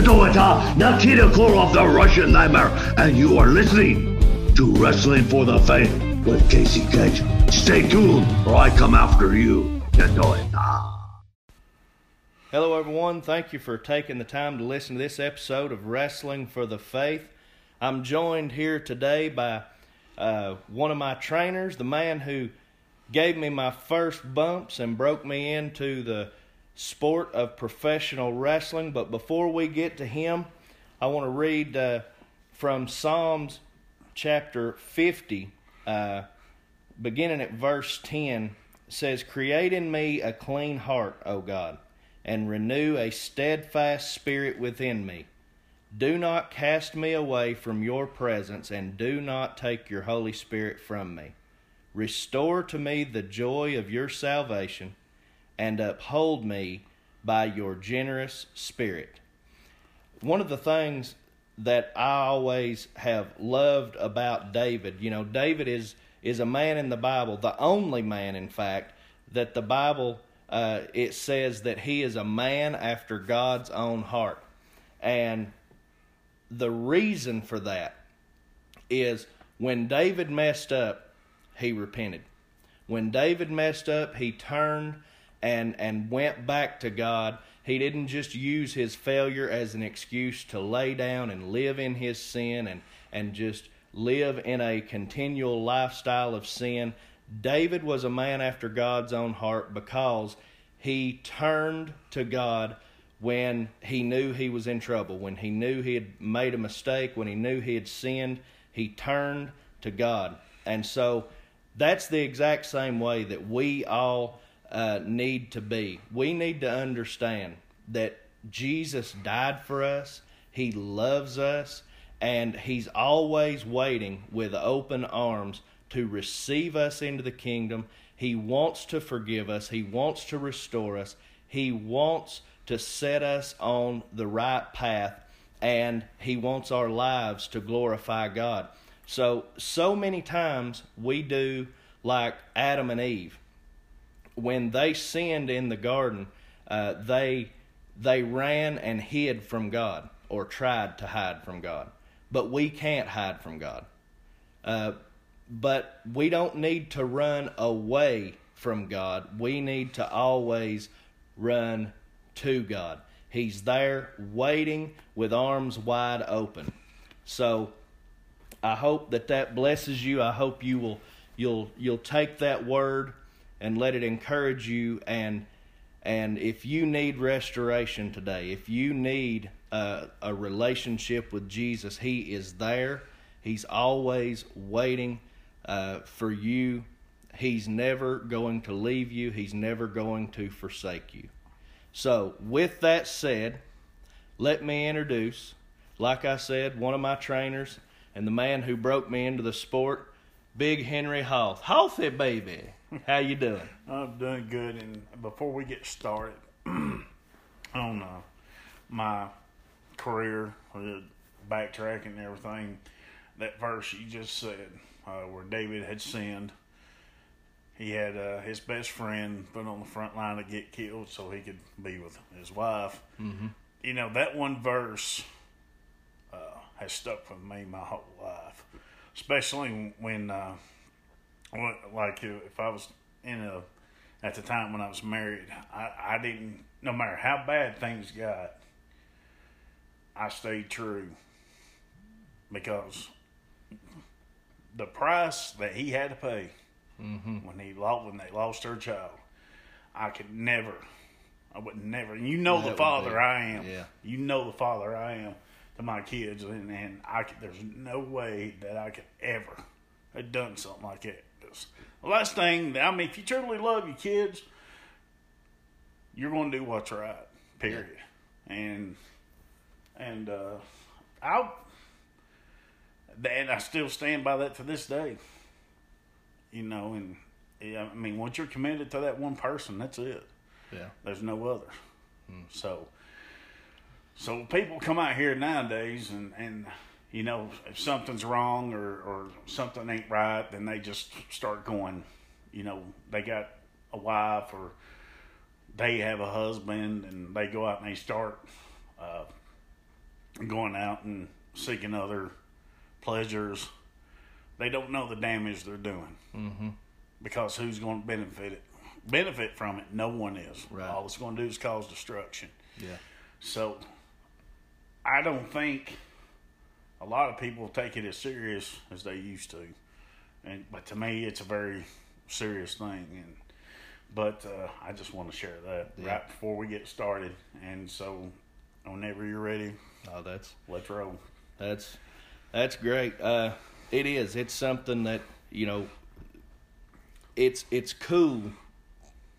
Toyota Nikita Koloff, the Russian Nightmare, and you are listening to Wrestling for the Faith with Casey Cage. Stay tuned, or I come after you, Toyota. Hello, everyone. Thank you for taking the time to listen to this episode of Wrestling for the Faith. I'm joined here today by uh, one of my trainers, the man who gave me my first bumps and broke me into the sport of professional wrestling. But before we get to him, I want to read uh, from Psalms chapter 50, uh, beginning at verse 10. Says, Create in me a clean heart, O God, and renew a steadfast spirit within me. Do not cast me away from your presence, and do not take your Holy Spirit from me. Restore to me the joy of your salvation and uphold me by your generous spirit. One of the things that I always have loved about David, you know, David is is a man in the Bible, the only man, in fact, that the Bible uh, it says that he is a man after God's own heart, and the reason for that is when David messed up, he repented. When David messed up, he turned and and went back to God. He didn't just use his failure as an excuse to lay down and live in his sin and and just live in a continual lifestyle of sin. David was a man after God's own heart because he turned to God when he knew he was in trouble, when he knew he had made a mistake, when he knew he had sinned, he turned to God. And so that's the exact same way that we all uh, need to be. We need to understand that Jesus died for us, He loves us, and He's always waiting with open arms to receive us into the kingdom. He wants to forgive us, He wants to restore us, He wants to set us on the right path, and He wants our lives to glorify God. So, so many times we do like Adam and Eve when they sinned in the garden, uh, they they ran and hid from God or tried to hide from God. But we can't hide from God. Uh, but we don't need to run away from God. We need to always run to God. He's there waiting with arms wide open. So I hope that that blesses you. I hope you will you'll you'll take that word and let it encourage you and and if you need restoration today, if you need a, a relationship with Jesus, He is there. He's always waiting uh, for you. He's never going to leave you. He's never going to forsake you. So, with that said, let me introduce, like I said, one of my trainers and the man who broke me into the sport, Big Henry Hoss. Hossy, baby. How you doing? I'm doing good. And before we get started on uh, my career, backtracking and everything, that verse you just said, uh, where David had sinned, he had uh, his best friend put on the front line to get killed so he could be with his wife. Mm-hmm. You know, that one verse uh, has stuck with me my whole life, especially when uh, like if I was in a at the time when I was married, I, I didn't no matter how bad things got, I stayed true because the price that he had to pay mm-hmm. when he lost when they lost their child, I could never, I would never. And you know That the father be- I am. yeah. You know the father I am to my kids, and, and I could, there's no way that I could ever have done something like that. The last thing, I mean, if you truly love your kids, you're going to do what's right. Period. And and uh, I and I still stand by that to this day. You know, and yeah, I mean, once you're committed to that one person, that's it. Yeah. There's no other. So, so people come out here nowadays, and and you know, if something's wrong or or something ain't right, then they just start going. You know, they got a wife or they have a husband, and they go out and they start uh, going out and seeking other pleasures, they don't know the damage they're doing. Mm-hmm. Because who's going to benefit it? Benefit from it? No one is. Right. All it's going to do is cause destruction. Yeah. So, I don't think a lot of people take it as serious as they used to, and but to me, it's a very serious thing. And but uh, I just want to share that Yeah. right before we get started. And so, whenever you're ready, Oh, that's let's roll. That's that's great. Uh, it is. It's something that you know. It's it's cool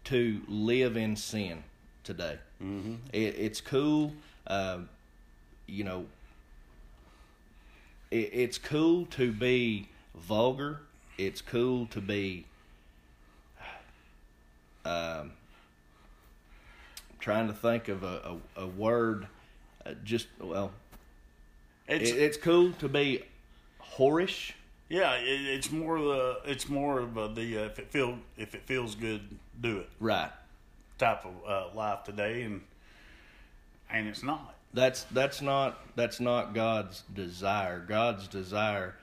to live in sin today. Mm-hmm. It, it's cool. Um, you know. It, it's cool to be vulgar. It's cool to be. Um, trying to think of a, a, a word. Uh, just well, It's it, it's cool to be whorish. yeah, it, it's more the it's more of a, the uh, if it feel if it feels good, do it Right. type of uh, life today, and and it's not. That's that's not that's not God's desire. God's desire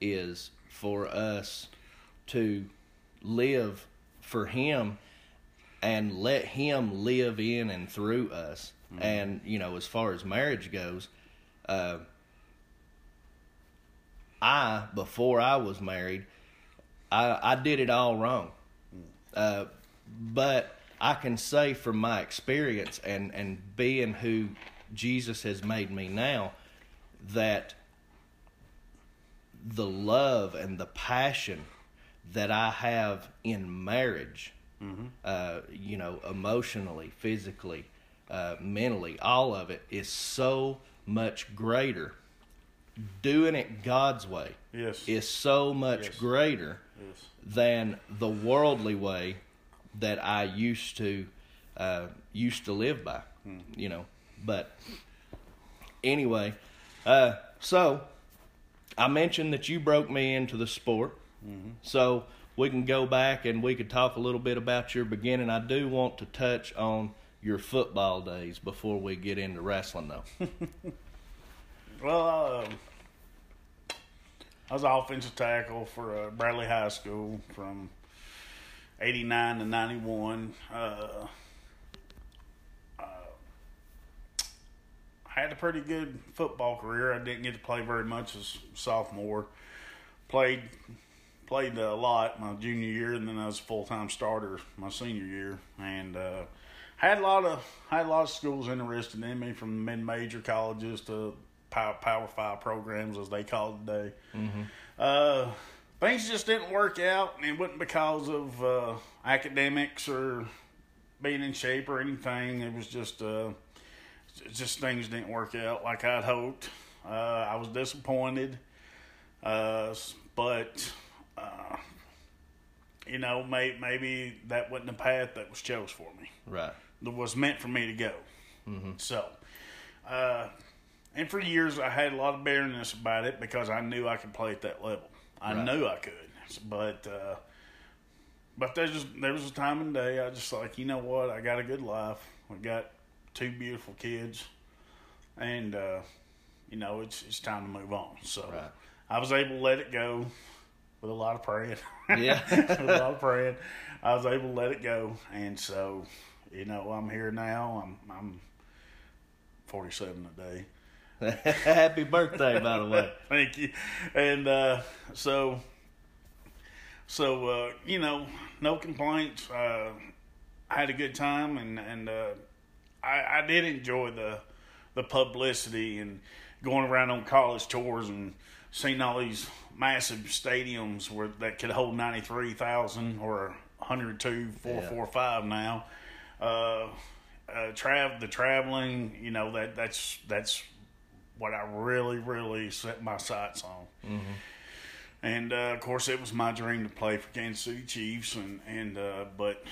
is for us to live for him and let him live in and through us. And you know, as far as marriage goes, uh, I before I was married, I I did it all wrong. Uh, but I can say from my experience and, and being who Jesus has made me now that the love and the passion that I have in marriage, uh, you know, emotionally, physically, uh, mentally, all of it is so much greater. Doing it God's way Yes. is so much Yes. greater Yes. than the worldly way that I used to uh, used to live by. You know, but anyway, uh, so I mentioned that you broke me into the sport, so we can go back and we could talk a little bit about your beginning. I do want to touch on your football days before we get into wrestling, though. Well, um, I was an offensive tackle for uh, Bradley High School from '89 to '91. Uh, uh, I had a pretty good football career. I didn't get to play very much as a sophomore. Played played a lot my junior year, and then I was a full time starter my senior year, and uh, had a lot of had a lot of schools interested in me from mid major colleges to power, power five programs as they call it today. Uh, things just didn't work out, and it wasn't because of uh, academics or being in shape or anything. It was just uh, just things didn't work out like I'd hoped. Uh, I was disappointed, uh, but uh, you know, may, maybe that wasn't the path that was chose for me Right. that was meant for me to go. Mm-hmm. So, uh, and for years I had a lot of bitterness about it because I knew I could play at that level. I Right. knew I could, but uh, but there's just, there was a time and day I just like you know what I got a good life. I got two beautiful kids, and uh, you know it's it's time to move on. So Right. I was able to let it go with a lot of praying. Yeah. with a lot of praying, I was able to let it go, and so you know I'm here now. I'm I'm 47 today. Happy birthday, by the way. Thank you. And uh, so, so uh, you know, no complaints. Uh, I had a good time, and and uh, I, I did enjoy the the publicity and going around on college tours and seeing all these massive stadiums where that could hold ninety three thousand or 102, 445 now. Uh, uh, trav the traveling, you know that that's that's what I really, really set my sights on. And uh, of course, it was my dream to play for Kansas City Chiefs, and and uh, but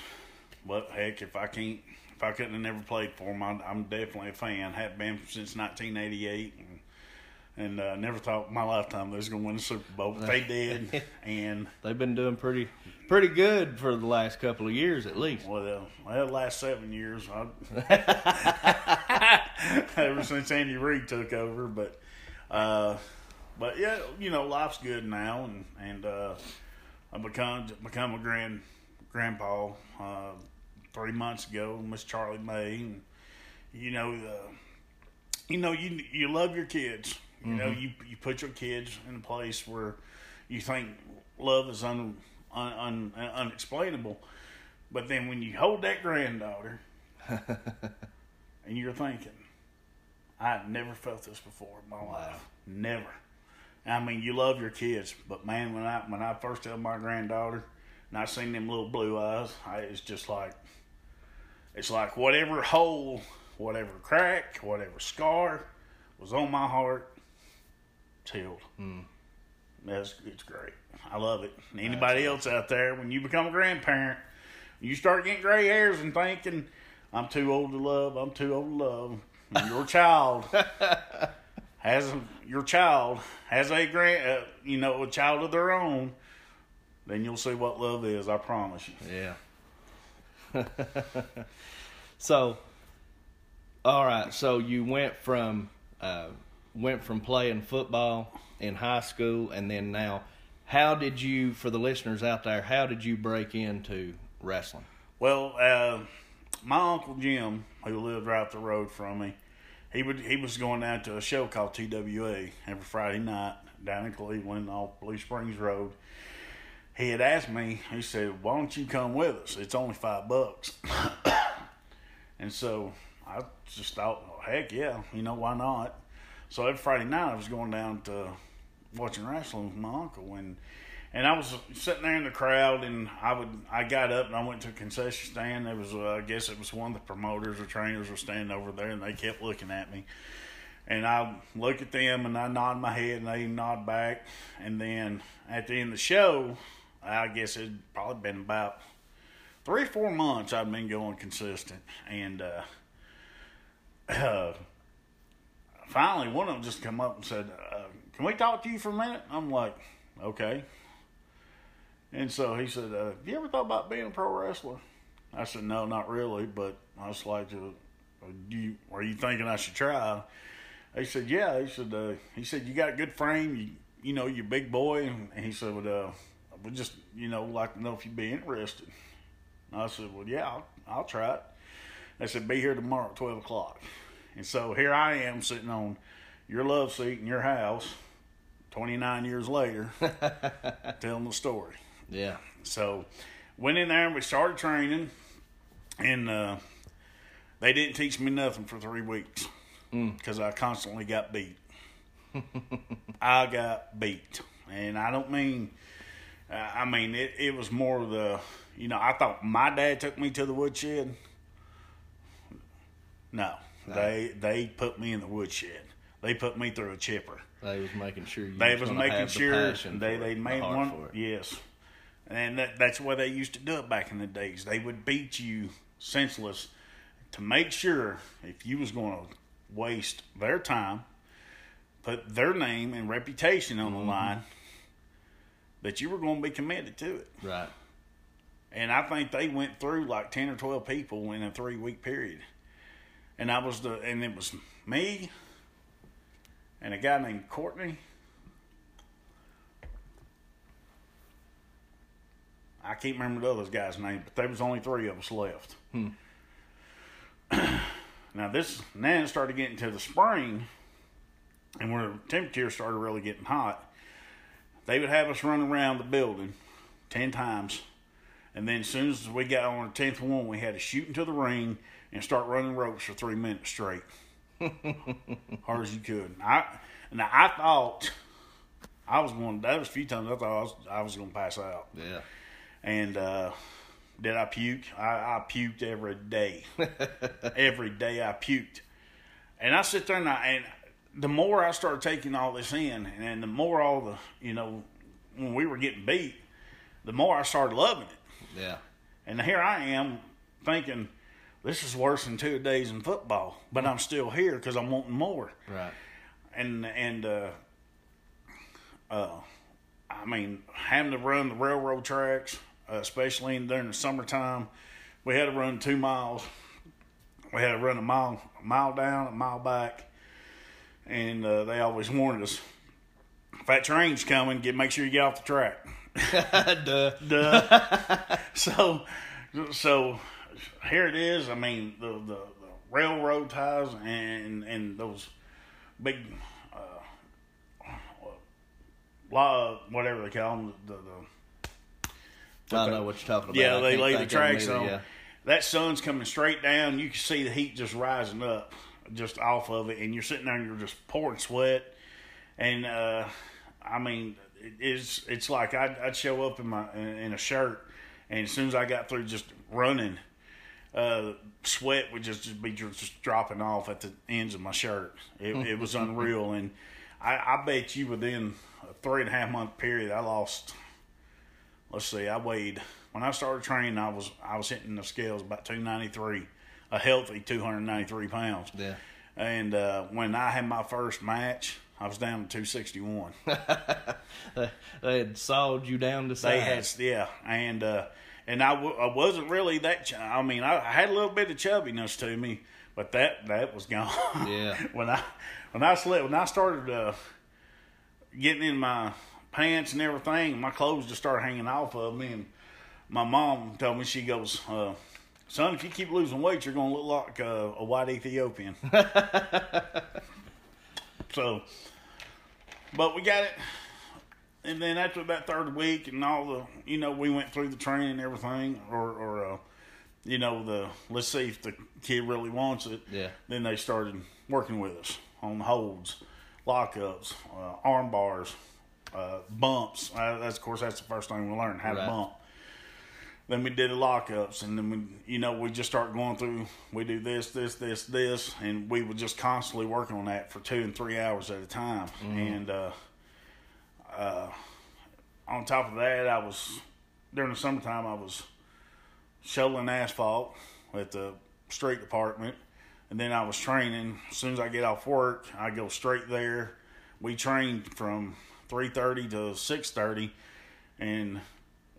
but heck, if I can't, I couldn't have never played for them, I'm, I'm definitely a fan. Have been since 1988, and and uh, never thought in my lifetime they was going to win the Super Bowl. But they did, and They've been doing pretty pretty good for the last couple of years at least. well, well, the last seven years, I, ever since Andy Reid took over. But, uh, but yeah, you know, life's good now, and and uh, I become become a grand grandpa uh, three months ago. Miss Charlie May, and you know, you know, you you love your kids. You know, mm-hmm. you you put your kids in a place where you think love is un, un, un, unexplainable, but then when you hold that granddaughter, and you're thinking, I've never felt this before in my life, never. I mean, you love your kids, but man, when I when I first held my granddaughter, and I seen them little blue eyes, I, it's just like, it's like whatever hole, whatever crack, whatever scar was on my heart, it's healed. That's it's great. I love it. And anybody else out there, when you become a grandparent, you start getting gray hairs and thinking, "I'm too old to love. I'm too old to love." And your child has a, your child has a grand, uh, you know, a child of their own. Then you'll see what love is. I promise you. Yeah. so, all right. So you went from uh, went from playing football in high school, and then now, how did you, for the listeners out there, how did you break into wrestling? Well, uh, my uncle Jim, who lived right up the road from me, he would he was going down to a show called TWA every Friday night down in Cleveland off Blue Springs Road. He had asked me, he said, "Why don't you come with us? It's only five bucks." and so I just thought, well, heck yeah, you know why not? So every Friday night I was going down to watching wrestling with my uncle and and I was sitting there in the crowd, and I would I got up and I went to a concession stand. There was uh, I guess it was one of the promoters or trainers were standing over there, and they kept looking at me. And I look at them, and I nod my head, and they nod back. And then at the end of the show, I guess it'd probably been about three four months I've been going consistent, and uh, uh, finally one of them just come up and said, uh, "Can we talk to you for a minute?" I'm like, "Okay." And so he said, uh, "Have you ever thought about being a pro wrestler?" I said, "No, not really, but I was like, uh, do you, are you thinking I should try?" He said, "Yeah." He said, uh, "He said you got a good frame. You, you know, you're big boy." And he said, "Well, uh, we just, you know, like to know if you'd be interested." I said, "Well, yeah, I'll, I'll try it." They said, "Be here tomorrow at twelve o'clock." And so here I am sitting on your love seat in your house, twenty nine years later, telling the story. Yeah. So went in there and we started training, and uh, they didn't teach me nothing for three weeks because I constantly got beat. I got beat, and I don't mean. Uh, I mean it. It was more the. You know, I thought my dad took me to the woodshed. No, they they put me in the woodshed. They put me through a chipper. They was making sure you They was making the sure passion they they it, made heart one. Yes, and that, that's the way they used to do it back in the days. They would beat you senseless to make sure if you was going to waste their time, put their name and reputation on Mm-hmm. the line, that you were going to be committed to it. Right. And I think they went through like ten or twelve people in a three week period. And I was the and it was me and a guy named Courtney. I can't remember the other guy's name, but there was only three of us left. Hmm. now this then it started getting to the spring and where the temperature started really getting hot. They would have us run around the building ten times and then as soon as we got on the tenth one, we had to shoot into the ring and start running ropes for three minutes straight, hard as you could. I now I thought I was going. That was a few times I thought I was I was going to pass out. Yeah. And uh, did I puke? I, I puked every day. every day I puked. And I sit there and, I, and the more I started taking all this in, and the more all the you know when we were getting beat, the more I started loving it. Yeah. And here I am thinking, this is worse than two days in football, but I'm still here because I'm wanting more. Right. And and uh, uh, I mean, having to run the railroad tracks, uh, especially in, during the summertime, we had to run two miles we had to run a mile, a mile down, a mile back, and uh, they always warned us if that train's coming, get make sure you get off the track. Duh. Duh. so, so here it is. I mean, the the, the railroad ties and and those big, uh, law whatever they call them, the, the I don't know what you're talking about. yeah, I they lay the think of 'em tracks either, on. yeah. That sun's coming straight down. You can see the heat just rising up, just off of it, and you're sitting there and you're just pouring sweat. And uh, I mean, it is it's like I'd, I'd show up in my in, a shirt, and as soon as I got through just running, uh, sweat would just, just be just, just dropping off at the ends of my shirt. It, it was unreal, and I, I bet you within a three and a half month period, I lost let's see, I weighed when I started training. I was I was hitting the scales about two ninety three, a healthy two hundred ninety three pounds. Yeah. And uh, when I had my first match, I was down to two sixty one. They, they had sawed you down to they size. had yeah, and uh, and I, w- I wasn't really that. Ch- I mean, I, I had a little bit of chubbiness to me, but that that was gone. Yeah. when I when I slept when I started uh, getting in my pants and everything, my clothes just started hanging off of me. And my mom told me she goes, uh, "Son, if you keep losing weight, you're gonna look like uh, a white Ethiopian." so, but we got it. And then after that third week and all the, you know, we went through the training and everything, or, or uh, you know, the let's see if the kid really wants it. Yeah. Then they started working with us on holds, lockups, uh, arm bars, uh, bumps. Uh, that's of course that's the first thing we learned how Right. to bump. Then we did the lockups, and then we, you know, we just start going through. We do this, this, this, this, and we would just constantly work on that for two and three hours at a time. And uh, uh, on top of that, I was during the summertime. I was shoveling asphalt at the street department, and then I was training. As soon as I get off work, I go straight there. We trained from three thirty to six thirty, and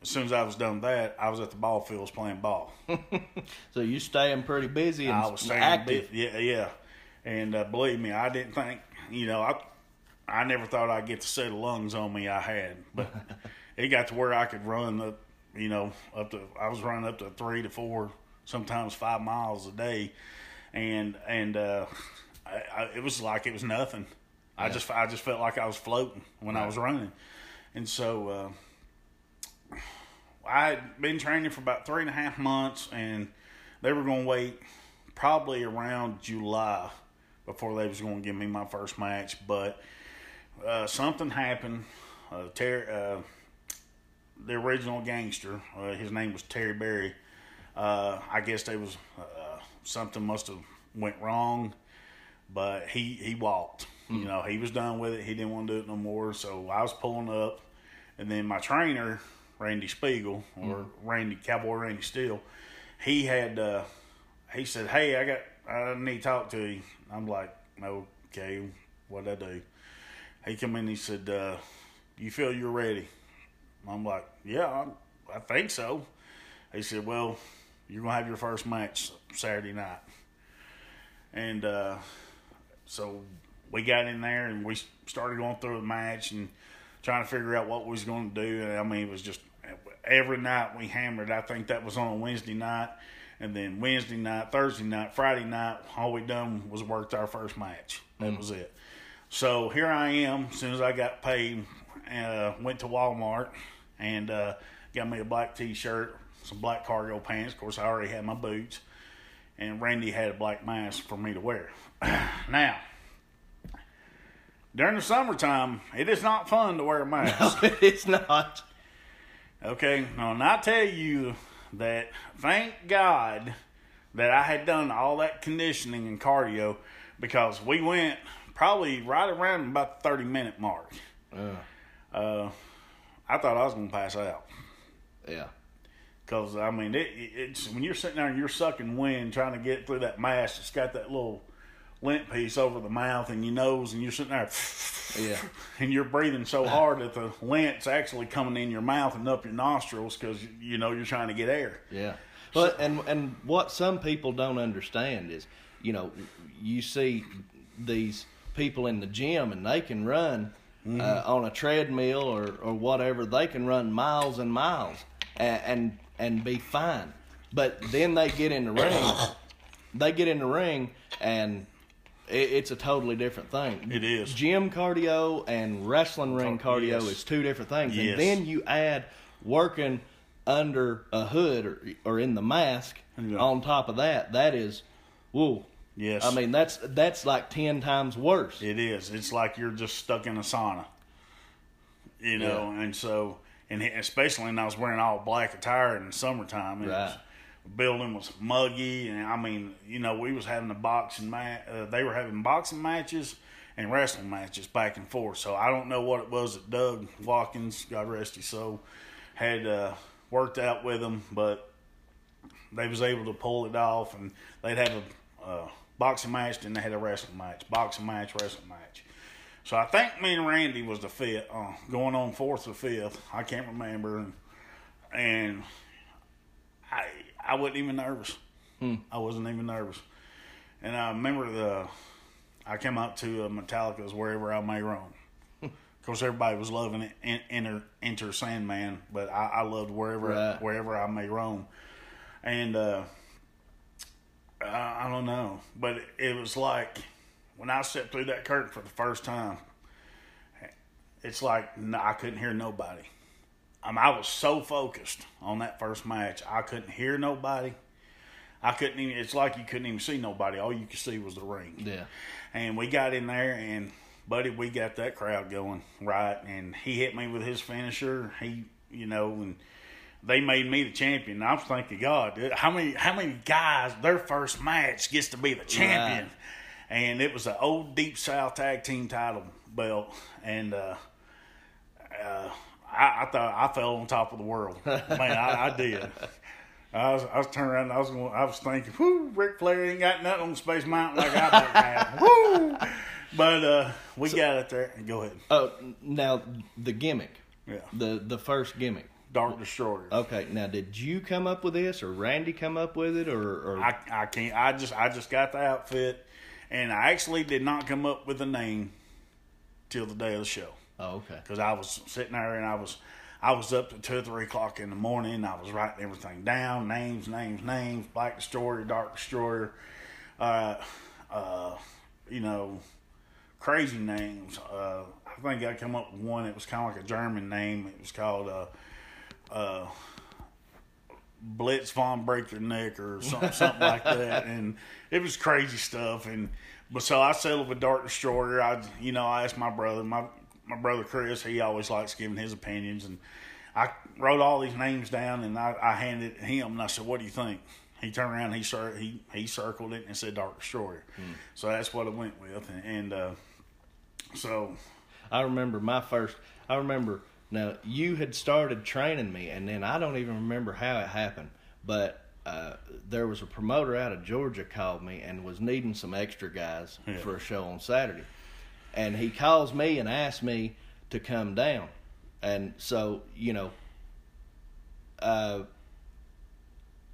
as soon as I was done with that, I was at the ball fields playing ball. So you staying pretty busy and I was staying active. yeah, yeah. And uh, believe me, I didn't think, you know, I I never thought I'd get the set of lungs on me I had, but it got to where I could run up, you know, up to I was running up to three to four, sometimes five miles a day, and and uh, I, I, it was like it was nothing. I just I just felt like I was floating when I was running, and so. Uh, I had been training for about three and a half months, and they were going to wait probably around July before they was going to give me my first match. But uh, something happened. Uh, Terry, uh, the original gangster, uh, his name was Terry Berry. Uh, I guess there was uh, something must have went wrong, but he he walked. You know, he was done with it. He didn't want to do it no more. So I was pulling up, and then my trainer, Randy Spiegel or Randy Cowboy Randy Steele, he had uh, he said, "Hey, I got I need to talk to you." I'm like, "Okay, what I do?" He come in. He said, uh, "You feel you're ready?" I'm like, "Yeah, I, I think so." He said, "Well, you're gonna have your first match Saturday night," and uh, so we got in there and we started going through the match and trying to figure out what we was going to do. And I mean, it was just every night we hammered. I think that was on a Wednesday night, and then Wednesday night, Thursday night, Friday night, all we done was worked our first match. That was it. So here I am. As soon as I got paid, uh, went to Walmart and uh, got me a black T-shirt, some black cargo pants. Of course, I already had my boots, and Randy had a black mask for me to wear. now, during the summertime, it is not fun to wear a mask. No, it's not. Okay, now and I tell you that thank God that I had done all that conditioning and cardio because we went probably right around about the 30 minute mark. Uh, I thought I was going to pass out. Yeah. Because, I mean, it, it's when you're sitting there and you're sucking wind trying to get through that mask, it's got that little lint piece over the mouth and your nose, and you're sitting there Yeah. and you're breathing so hard that the lint's actually coming in your mouth and up your nostrils because, you know, you're trying to get air. Yeah. But and and what some people don't understand is, you know, you see these people in the gym and they can run Mm-hmm. uh, on a treadmill or or whatever. They can run miles and miles and and, and be fine. But then they get in the ring. They get in the ring and. It, it's a totally different thing. It is. Gym cardio and wrestling ring cardio yes. is two different things. Yes. And then you add working under a hood or, or in the mask Yeah. on top of that, that is, whoa. Yes. I mean, that's that's like 10 times worse. It is. It's like you're just stuck in a sauna. You know, and so, and especially when I was wearing all black attire in the summertime, it Right. the building was muggy, and I mean, you know, we was having a boxing match. Uh, they were having boxing matches and wrestling matches back and forth. So I don't know what it was that Doug Watkins, God rest his soul, had uh, worked out with them, but they was able to pull it off, and they'd have a uh, boxing match, then they had a wrestling match, boxing match, wrestling match. So I think me and Randy was the fifth, uh, going on fourth or fifth. I can't remember, and, and I I wasn't even nervous. I wasn't even nervous, and I remember the I came out to uh, Metallica's wherever I may roam. Of course, everybody was loving it. En- Enter, Enter Sandman, but I, I loved wherever Right. wherever I may roam, and uh, I, I don't know, but it, it was like when I stepped through that curtain for the first time. It's like I couldn't hear nobody. I, was so focused on that first match, I couldn't hear nobody. I couldn't even. It's like you couldn't even see nobody. All you could see was the ring. Yeah. And we got in there, and buddy, we got that crowd going right. And he hit me with his finisher. He, you know, and they made me the champion. I was thinking, God, dude, how many how many guys their first match gets to be the champion? Right. And it was an old Deep South Tag Team title belt, and uh, uh, I, I thought I fell on top of the world. Man, I, I did. I was, I was turning around. And I was going. I was thinking, "Whoo, Ric Flair ain't got nothing on Space Mountain like I don't have." Woo! But uh, we got it there. Go ahead. Oh, now the gimmick. Yeah. The the first gimmick. Dark Destroyer. Okay, now did you come up with this or Randy come up with it or, or I, I can't. I just I just got the outfit, and I actually did not come up with a name till the day of the show Oh, okay. because I was sitting there and I was I was up to two or three o'clock in the morning. I was writing everything down, names, names, names. Black Destroyer, Dark Destroyer, uh, uh, you know, crazy names. Uh, I think I come up with one. It was kind of like a German name. It was called. Uh, uh, Blitz von Break Their Neck or something, something like that, and it was crazy stuff. And but so I settled with Dark Destroyer. I you know I asked my brother, my my brother Chris, he always likes giving his opinions, and I wrote all these names down and I, I handed it him and I said, "What do you think?" He turned around, he cir- he he circled it and said Dark Destroyer. So that's what I went with, and, and uh, so I remember my first. I remember now you had started training me, and then I don't even remember how it happened, but uh, there was a promoter out of Georgia called me and was needing some extra guys Yeah. for a show on Saturday, and he calls me and asks me to come down, and so you know, uh,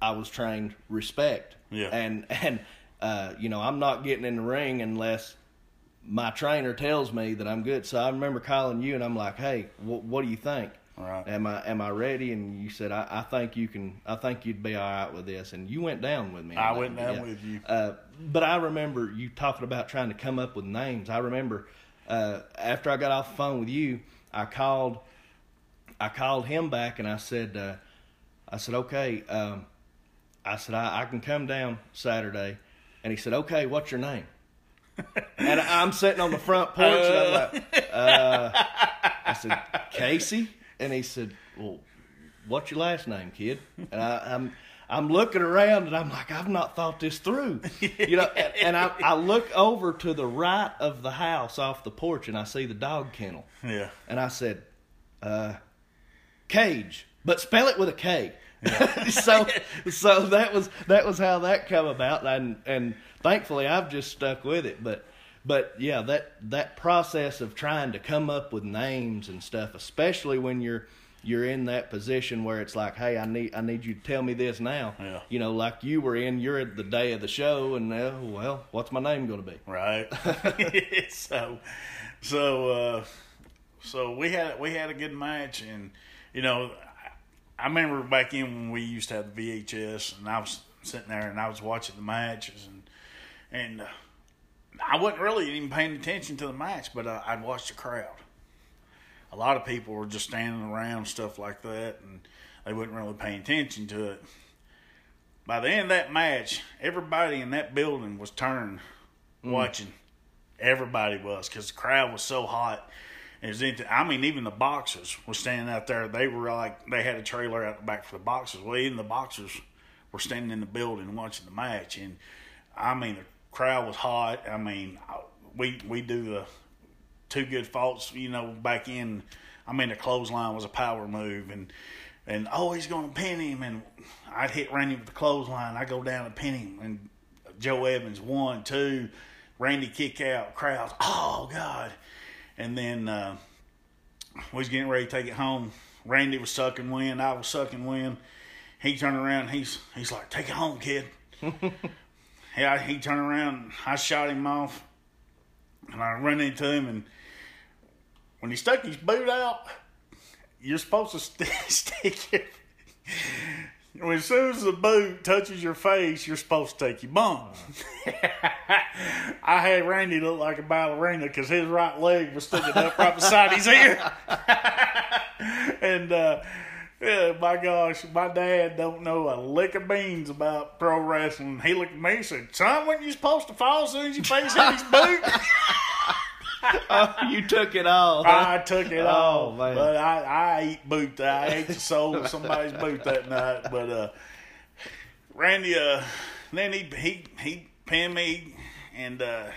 I was trained respect, Yeah. and and uh, you know I'm not getting in the ring unless my trainer tells me that I'm good. So I remember calling you and I'm like, "Hey, wh- what do you think? Right. Am I am I ready?" And you said, I, "I think you can. I think you'd be all right with this." And you went down with me. I went down yeah. with you. Uh, but I remember you talking about trying to come up with names. I remember uh, after I got off the phone with you, I called. I called him back and I said, uh, I said, okay. Um, I said, I, I can come down Saturday. And he said, okay, what's your name? and I'm sitting on the front porch and I'm like, uh, I said, Casey? And he said, well, what's your last name, kid? And I, I'm, I'm looking around and I'm like, I've not thought this through, you know. And, and I, I look over to the right of the house off the porch and I see the dog kennel. yeah, And I said, uh, Cage, but spell it with a K. Yeah. so, so that was that was how that came about, and and thankfully I've just stuck with it. But but yeah, that that process of trying to come up with names and stuff, especially when you're you're in that position where it's like, hey, I need I need you to tell me this now. Yeah. You know, like you were in, you're at the day of the show, and uh, well, what's my name going to be? right? so, so, uh, so we had we had a good match, and you know, I remember back in when we used to have the VHS, and I was sitting there and I was watching the matches, and and uh, I wasn't really even paying attention to the match, but uh, I'd watch the crowd. A lot of people were just standing around, stuff like that, and they wasn't really paying attention to it. By the end of that match, everybody in that building was turned watching. Everybody was because the crowd was so hot. Was into, I mean, even the boxers were standing out there. They were like they had a trailer out the back for the boxers. Well, even the boxers were standing in the building watching the match, and I mean, the crowd was hot. I mean, we we do the two good faults, you know, back in. I mean, the clothesline was a power move, and and oh, he's going to pin him, and I'd hit Randy with the clothesline. I go down and pin him, and Joe Evans one, two, Randy kick out, crowds, oh God, and then uh, we was getting ready to take it home. Randy was sucking wind, I was sucking wind. He turned around, he's he's like, take it home, kid. yeah, he turned around, I shot him off, and I run into him, and when he stuck his boot out, you're supposed to st- stick it. When as soon as the boot touches your face, you're supposed to take your bum. I had Randy look like a ballerina because his right leg was sticking up right beside his ear. and uh, yeah, my gosh, my dad don't know a lick of beans about pro wrestling. He looked at me and said, "Son, when you supposed to fall as soon as you face his boot?" oh, you took it all. I took it Oh, all, man. but I I ate boot. I ate the soul of somebody's boot that night. But uh, Randy, uh, then he he he pinned me, and uh,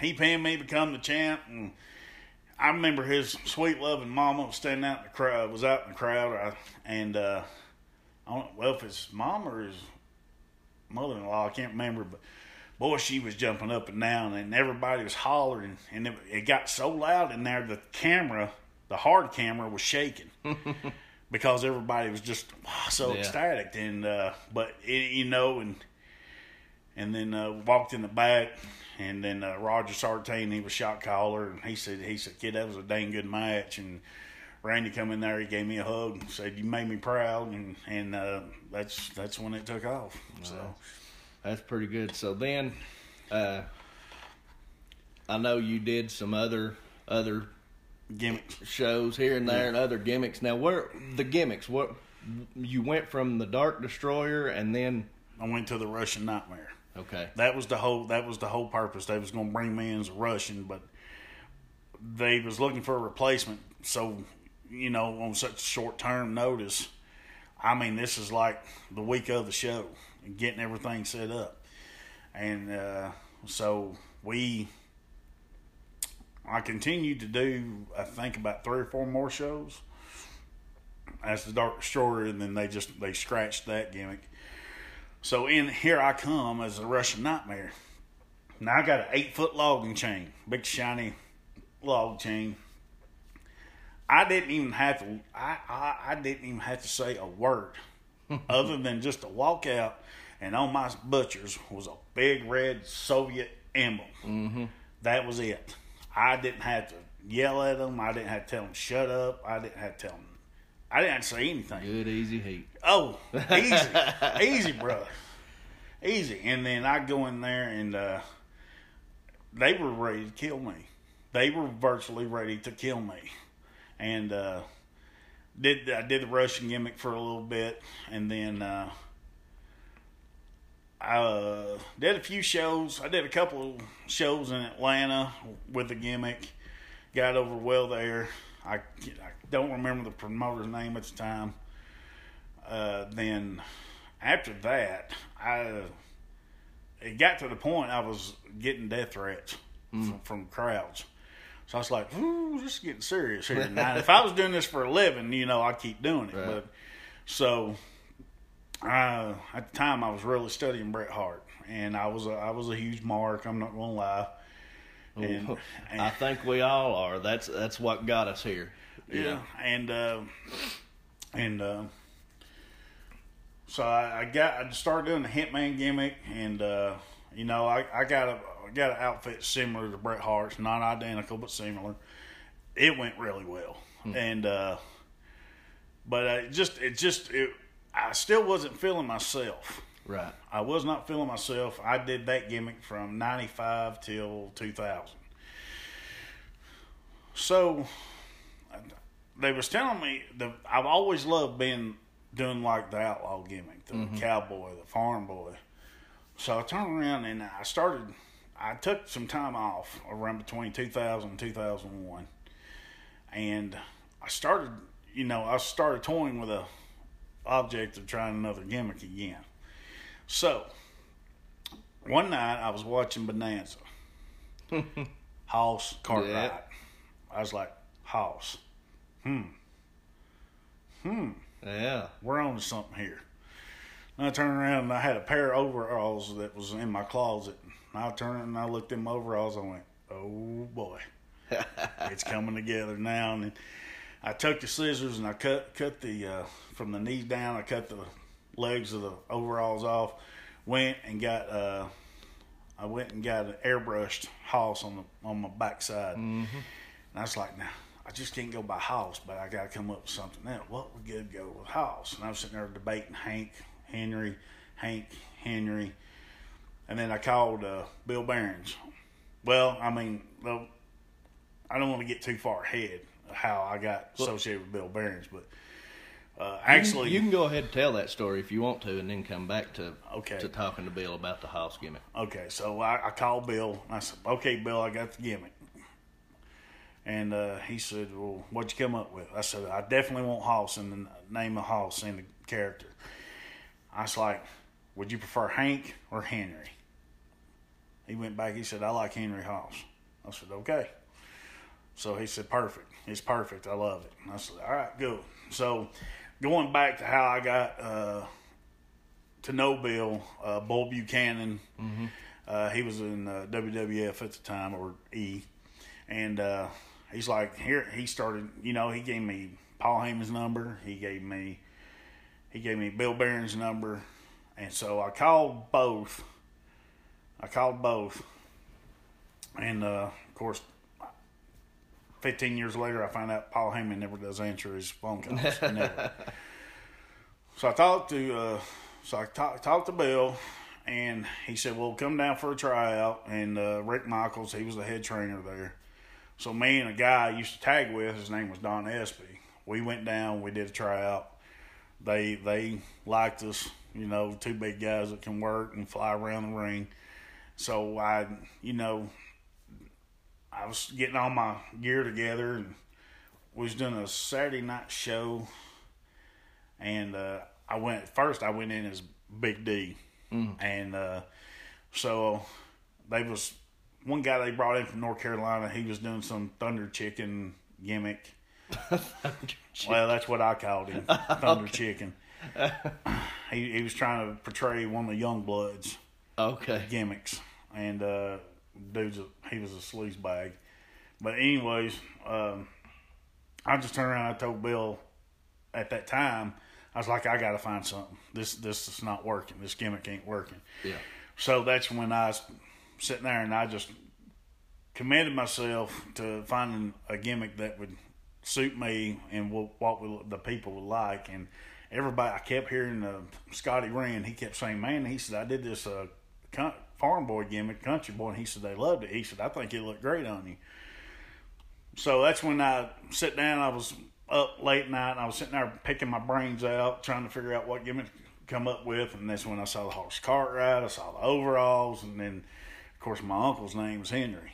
he pinned me, become the champ, and I remember his sweet loving mama was standing out in the crowd, was out in the crowd, and uh, I don't well if it's mom or his mother-in-law, I can't remember, but boy, she was jumping up and down, and everybody was hollering, and it, it got so loud in there the camera, the hard camera, was shaking because everybody was just so Yeah. ecstatic, and uh, but it, you know, and and then uh, walked in the back, and then uh, Roger Sartain, he was shot caller, and he said, he said, kid, that was a dang good match, and. Randy come in there, he gave me a hug, and said, "You made me proud," and and uh, that's that's when it took off. So That's pretty good. So then, uh, I know you did some other other gimmicks. shows here and there and other gimmicks. Now, where the gimmicks? What you went from the Dark Destroyer and then I went to the Russian Nightmare. Okay, That was the whole. That was the whole purpose. They was to bring me in as a Russian, but they was looking for a replacement. So, you know, on such short term notice, I mean, this is like the week of the show and getting everything set up, and uh, so we. I continued to do, I think, about three or four more shows as the Dark story, and then they just they scratched that gimmick. So in here I come as a Russian nightmare. Now I got an eight foot logging chain, big shiny log chain. I didn't even have to. I I, I didn't even have to say a word, other than just to walk out, and on my butchers was a big red Soviet emblem. Mm-hmm. That was it. I didn't have to yell at them. I didn't have to tell them shut up. I didn't have to tell them. I didn't say anything. good easy heat. Oh, easy, easy, brother, easy. And then I go in there, and uh, they were ready to kill me. They were virtually ready to kill me, and uh, did I did the Russian gimmick for a little bit, and then uh, I uh, did a few shows. I did a couple of shows in Atlanta with the gimmick. Got over well there. I, I don't remember the promoter's name at the time uh, then after that, I it got to the point I was getting death threats from, from crowds. So I was like, "Ooh, this is getting serious here." Now, if I was doing this for a living, you know, I'd keep doing it. Right. But so uh, at the time, I was really studying Bret Hart, and I was a, I was a huge mark. I'm not gonna lie. And, and I think we all are. That's that's what got us here. yeah, and uh, and uh, so I, I got I started doing the Hitman gimmick, and uh, you know I, I got a I got an outfit similar to Bret Hart's, not identical but similar. It went really well, and uh, but uh, it just it just it I still wasn't feeling myself. Right. I was not feeling myself. I did that gimmick from '95 till 2000. So they was telling me that I've always loved being doing like the outlaw gimmick, the mm-hmm. cowboy, the farm boy. So I turned around and I started. I took some time off around between 2000 and 2001, and I started. You know, I started toying with a object of trying another gimmick again. So one night I was watching Bonanza, Hoss Cartwright. Yeah. I was like, Hoss, Hmm. Hmm. Yeah. we're on to something here. And I turned around and I had a pair of overalls that was in my closet. And I turned and I looked at my overalls. I went, oh boy, it's coming together now. And I took the scissors and I cut cut the uh, from the knees down. I cut the legs of the overalls off. Went and got uh, I went and got an airbrushed hoss on the on my backside. And I was like, now I just can't go by Hoss, but I got to come up with something else. What would good go with Hoss? And I was sitting there debating Hank, Henry, Hank, Henry, and then I called uh, Bill Behrens. Well, I mean, I don't want to get too far ahead of how I got associated with Bill Behrens, but uh, actually, you can go ahead and tell that story if you want to, and then come back to Okay. to talking to Bill about the Hoss gimmick. Okay, so I, I called Bill. I said, "Okay, Bill, I got the gimmick." And uh, he said, "Well, what'd you come up with?" I said, "I definitely want Hoss in the name of Hoss in the character." I was like, "Would you prefer Hank or Henry?" He went back. He said, "I like Henry Hoss." I said, "Okay." So he said, "Perfect. It's perfect. I love it." And I said, "All right, good." So going back to how I got. Uh, to know Bill, uh, Bull Buchanan. Uh, he was in uh, WWF at the time, or E, and uh, he's like, here he started. You know, he gave me Paul Heyman's number. He gave me, he gave me Bill Behrens' number, and so I called both. I called both, and uh, of course. 15 years later, I find out Paul Heyman never does answer his phone calls. So I talked to uh, so I talked talked to Bill, and he said, "Well, come down for a tryout." And uh, Rick Michaels, he was the head trainer there. So me and a guy I used to tag with, his name was Don Espy. We went down, we did a tryout. They they liked us, you know, two big guys that can work and fly around the ring. So I, you know, I was getting all my gear together and we was doing a Saturday night show and uh, I went first. I went in as Big D, and uh, so they was one guy they brought in from North Carolina. He was doing some Thunder Chicken gimmick. Well, that's what I called him, Thunder Chicken. he he was trying to portray one of the young bloods Okay. gimmicks, and uh, dude's a, he was a sleaze bag. But anyways, um, I just turned around. I told Bill at that time, I was like, I got to find something. This this is not working. This gimmick ain't working. Yeah. So that's when I was sitting there and I just committed myself to finding a gimmick that would suit me and what, the people would like. And everybody, I kept hearing uh, Scotty Rand. He kept saying, "Man," he said, "I did this uh, farm boy gimmick, country boy." And he said they loved it. He said, "I think it looked great on you." So that's when I sit down. I was up late at night. And I was sitting there picking my brains out, trying to figure out what gimmick to come up with. And that's when I saw the Hoss Cartwright. I saw the overalls, and then, of course, my uncle's name was Henry.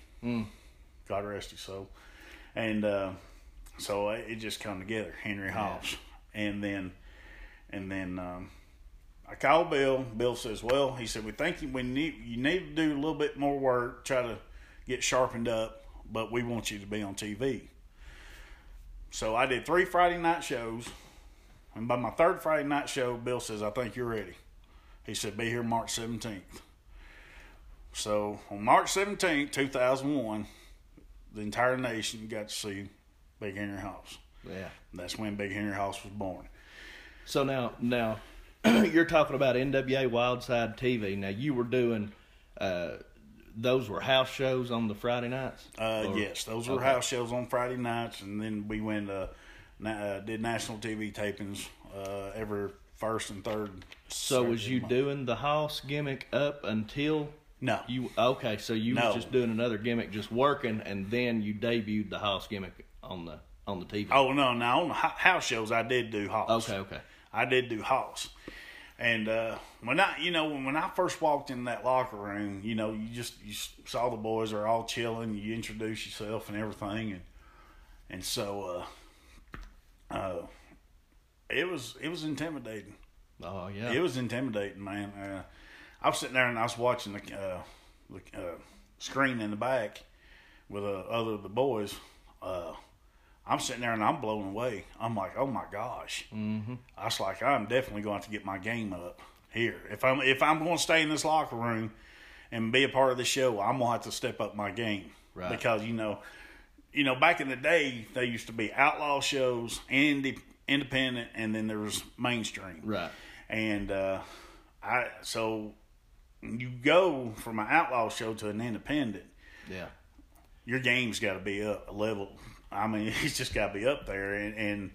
God rest his soul. And uh, so it just come together, Henry Hoss. And then, and then um, I called Bill. Bill says, "Well, he said we think you, we need you need to do a little bit more work, try to get sharpened up, but we want you to be on TV." So I did three Friday night shows, and by my third Friday night show, Bill says, "I think you're ready." He said, "Be here March 17th." so on March seventeenth, 2001, the entire nation got to see Big Henry Hoss. Yeah. That's when Big Henry Hoss was born. So now, now you're talking about NWA Wildside TV. Now you were doing, uh, those were house shows on the Friday nights. Uh, Or- yes, those were okay. house shows on Friday nights, and then we went uh, na- uh, did national TV tapings uh, every first and third. So was you month. doing the Hoss gimmick up until No, you? Okay, so you No. was just doing another gimmick, just working, and then you debuted the Hoss gimmick on the on the TV. oh no, no on the house shows I did do Hoss. okay, okay. I did do Hoss. And uh, when I, you know, when I first walked in that locker room, you know, you just you saw the boys are all chilling. You introduce yourself and everything, and and so uh, uh, it was it was intimidating. Oh yeah. It was intimidating, man. Uh, I was sitting there and I was watching the, uh, the uh, screen in the back with uh, other of the boys. Uh, I'm sitting there and I'm blown away. I'm like, oh my gosh. Mm-hmm. I was like, I'm definitely going to get my game up here. If I'm if I'm going to stay in this locker room and be a part of the show, I'm gonna have to step up my game Right. because you know, you know, back in the day, there used to be outlaw shows, indie, independent, and then there was mainstream right. and uh, I so you go from an outlaw show to an independent, Yeah. your game's got to be up a level. I mean, he's just got to be up there. And, and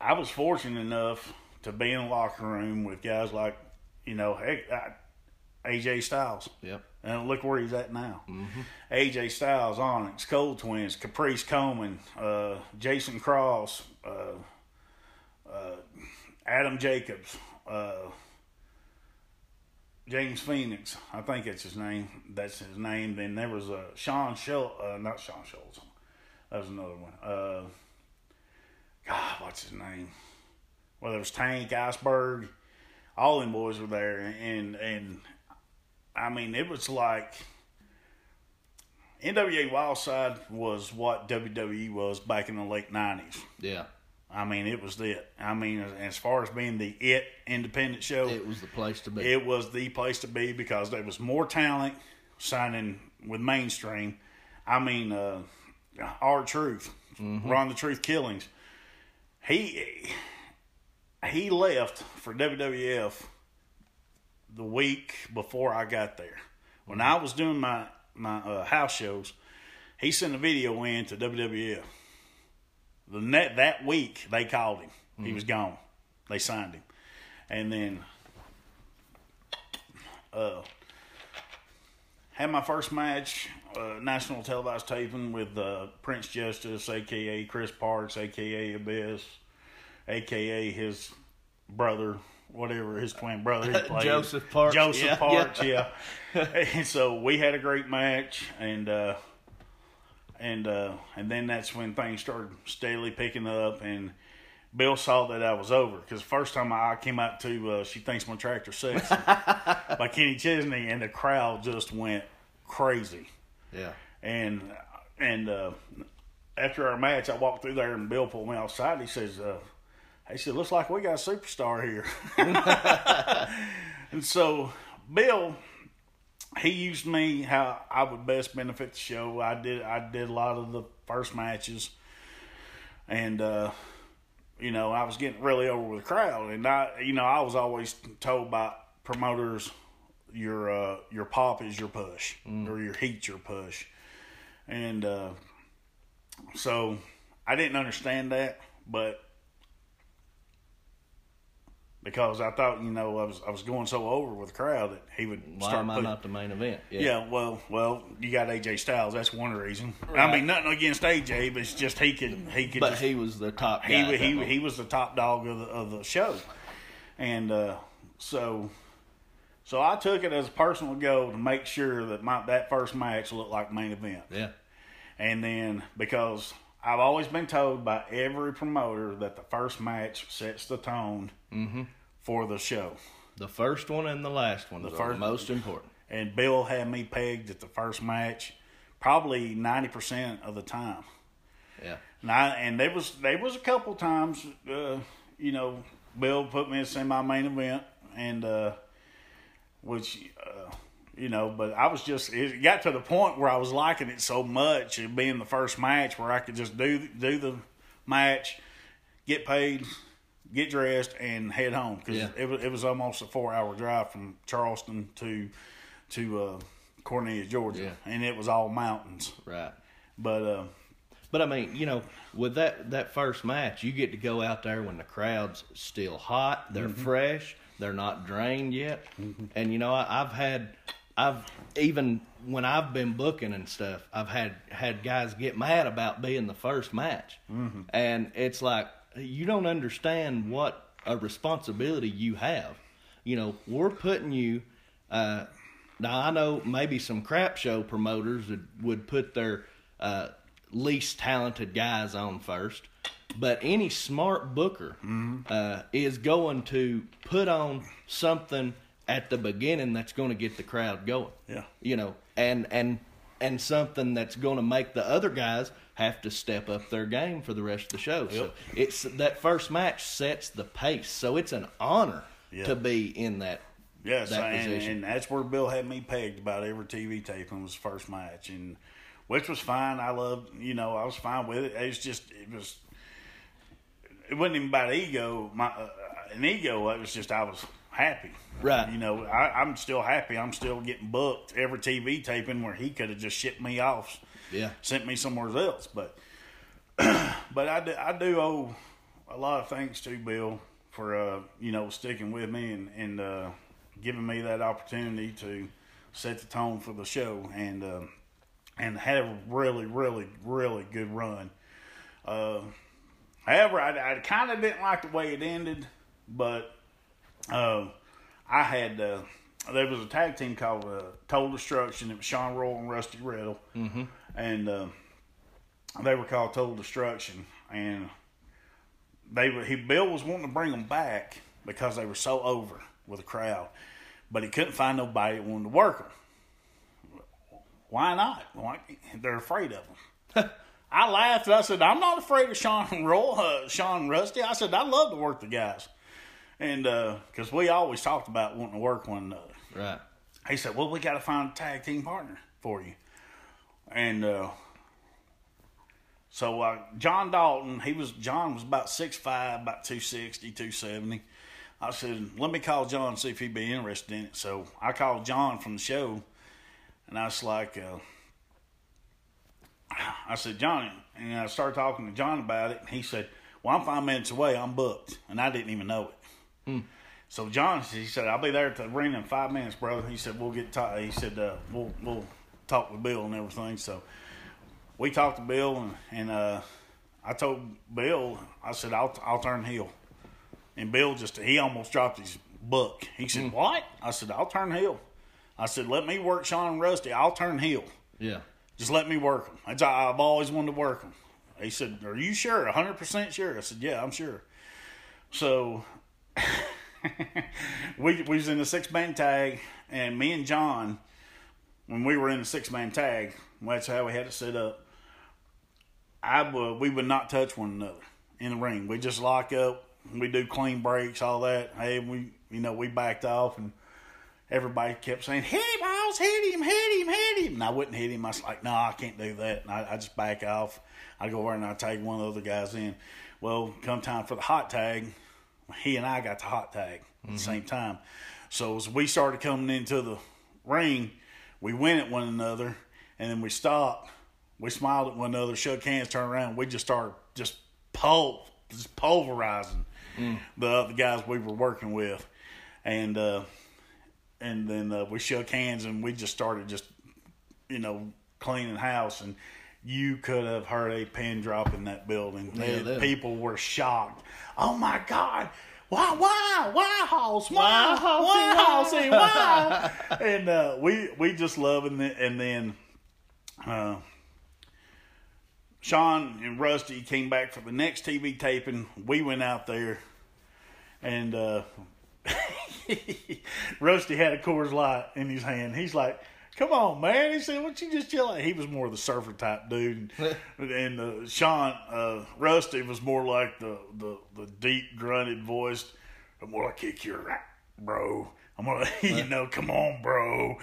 I was fortunate enough to be in the locker room with guys like, you know, hey, I, AJ Styles. Yep. And look where he's at now. AJ Styles, Onyx, Cold Twins, Caprice Coleman, uh, Jason Cross, uh, uh, Adam Jacobs, uh, James Phoenix. I think that's his name. That's his name. Then there was uh, Sean Schultz, uh, not Sean Schultz. That was another one. Uh, God, what's his name? Well, there was Tank Iceberg. All them boys were there, and and I mean, it was like NWA Wildside was what WWE was back in the late nineties. Yeah. I mean, it was it. I mean, as, as far as being the it independent show, It was the place to be. it was the place to be because there was more talent signing with mainstream. I mean, uh, R-Truth, Ron the Truth Killings. He he left for WWF the week before I got there. When I was doing my my uh, house shows, he sent a video in to WWF. The net that week they called him. He was gone. They signed him, and then uh, had my first match, uh, national televised taping with uh, Prince Justice, aka Chris Parks, aka Abyss, aka his brother, whatever his twin brother, he played. Joseph Parks, Joseph yeah, Parks, yeah. and so we had a great match, and uh, and uh, and then that's when things started steadily picking up, and Bill saw that I was over because first time I came out to uh, "She Thinks My Tractor Sexy" by Kenny Chesney, and the crowd just went crazy, yeah. and and uh, after our match, I walked through there, and Bill pulled me outside. He says. Uh, he said, "Looks like we got a superstar here." and so, Bill, he used me how I would best benefit the show. I did I did a lot of the first matches, and uh, you know I was getting really over with the crowd, and I you know I was always told by promoters, your uh, your pop is your push, or your heat your push, and uh, so I didn't understand that, but because I thought, you know, I was I was going so over with the crowd that he would Why start am I putting, not the main event? yeah, yeah. well, well, you got AJ Styles. That's one reason. I mean, nothing against AJ, but it's just he could he could But just, he was the top he guy. he he was the top dog of the of the show, and uh, so so I took it as a personal goal to make sure that my that first match looked like main event. yeah. And then because I've always been told by every promoter that the first match sets the tone for the show. The first one and the last one the are first- the most important. And Bill had me pegged at the first match probably 90% of the time. Yeah. And, I, and there was there was a couple times, uh, you know, Bill put me in my main event, and uh, which uh, you know, but I was just it got to the point where I was liking it so much, it being the first match where I could just do do the match, get paid, get dressed, and head home because Yeah. it was it was almost a four hour drive from Charleston to to uh, Cornelia, Georgia, Yeah. and it was all mountains. Right. But uh, But I mean, you know, with that that first match, you get to go out there when the crowd's still hot, they're fresh, they're not drained yet, and you know, I, I've had, I've even when I've been booking and stuff, I've had had guys get mad about being the first match, and it's like you don't understand what a responsibility you have. You know, we're putting you. Uh, now I know maybe some crap show promoters would, would put their uh, least talented guys on first, but any smart booker uh, is going to put on something at the beginning that's going to get the crowd going. Yeah. you know, and and and something that's going to make the other guys have to step up their game for the rest of the show. So it's that first match sets the pace. So it's an honor Yeah. to be in that Yes, that and, and that's where Bill had me pegged about every TV taping was first match, and which was fine. I loved, you know, I was fine with it. It was just, it was, it wasn't even about ego, my uh, an ego. It was just I was happy, Right. You know, I, I'm still happy. I'm still getting booked every TV taping where he could have just shipped me off, Yeah. sent me somewhere else, but. but I do, I do owe a lot of thanks to Bill for uh, you know sticking with me and and uh, giving me that opportunity to set the tone for the show and uh, and had a really really really good run. Uh, however, I, I kind of didn't like the way it ended, but uh, I had uh, there was a tag team called uh, Total Destruction. It was Sean Roll and Rusty Riddle, mm-hmm. and uh, they were called Total Destruction, and they were, he Bill was wanting to bring them back because they were so over with the crowd, but he couldn't find nobody that wanted to work them. Why not? Why, they're afraid of them. I laughed. and I said, "I'm not afraid of Sean Roll, uh, Sean Rusty." I said, "I love to work the guys," and because we always talked about wanting to work one another. Right. He said, "Well, we got to find a tag team partner for you." And uh, so uh, John Dalton, he was John was about 6'5", about 260, 270. I said, "Let me call John and see if he'd be interested in it." So I called John from the show, and I was like, uh, "I said, John," and I started talking to John about it, and he said, "Well, I'm five minutes away. I'm booked," and I didn't even know it. So John, he said, "I'll be there at the arena in five minutes, brother." He said, "We'll get ta-. He said, uh, "We'll we'll talk with Bill and everything." So we talked to Bill, and, and uh, I told Bill, I said, "I'll I'll turn heel," and Bill just he almost dropped his book. He said, "What?" I said, "I'll turn heel." I said, "Let me work Sean and Rusty. I'll turn heel. Yeah. Just let me work them. That's, I've always wanted to work them." He said, "Are you sure? hundred percent sure?" I said, "Yeah, I'm sure." So we we was in the six man tag, and me and John, when we were in the six man tag, that's how we had it set up. I would we would not touch one another in the ring. We just lock up. We do clean breaks, all that. Hey, we you know we backed off, and everybody kept saying, "Hit him, Miles! Hit him! Hit him! Hit him!" And I wouldn't hit him. I was like, "No, I can't do that." And I, I just back off. I go over and I tag one of the other guys in. Well, come time for the hot tag, he and I got the hot tag at the same time. So as we started coming into the ring, we went at one another, and then we stopped. We smiled at one another, shook hands, turned around. We just started just pul- just pulverizing the other guys we were working with, and uh, and then uh, we shook hands and we just started just you know cleaning house and. You could have heard a pin drop in that building. And they- people were shocked. Oh my God! Why? Why? Why, Hoss? Why? Why, Hossy? Why, Hossy? Why? and uh, we we just loving it. And then uh, Sean and Rusty came back for the next TV taping. We went out there, and uh, Rusty had a Coors Light in his hand. He's like, "Come on, man!" He said, "What you just chill out?" He was more of the surfer type dude, and, and uh, Sean uh, Rusty was more like the the, the deep grunted voice. I'm gonna kick your rat, bro. I'm gonna, you know, come on, bro.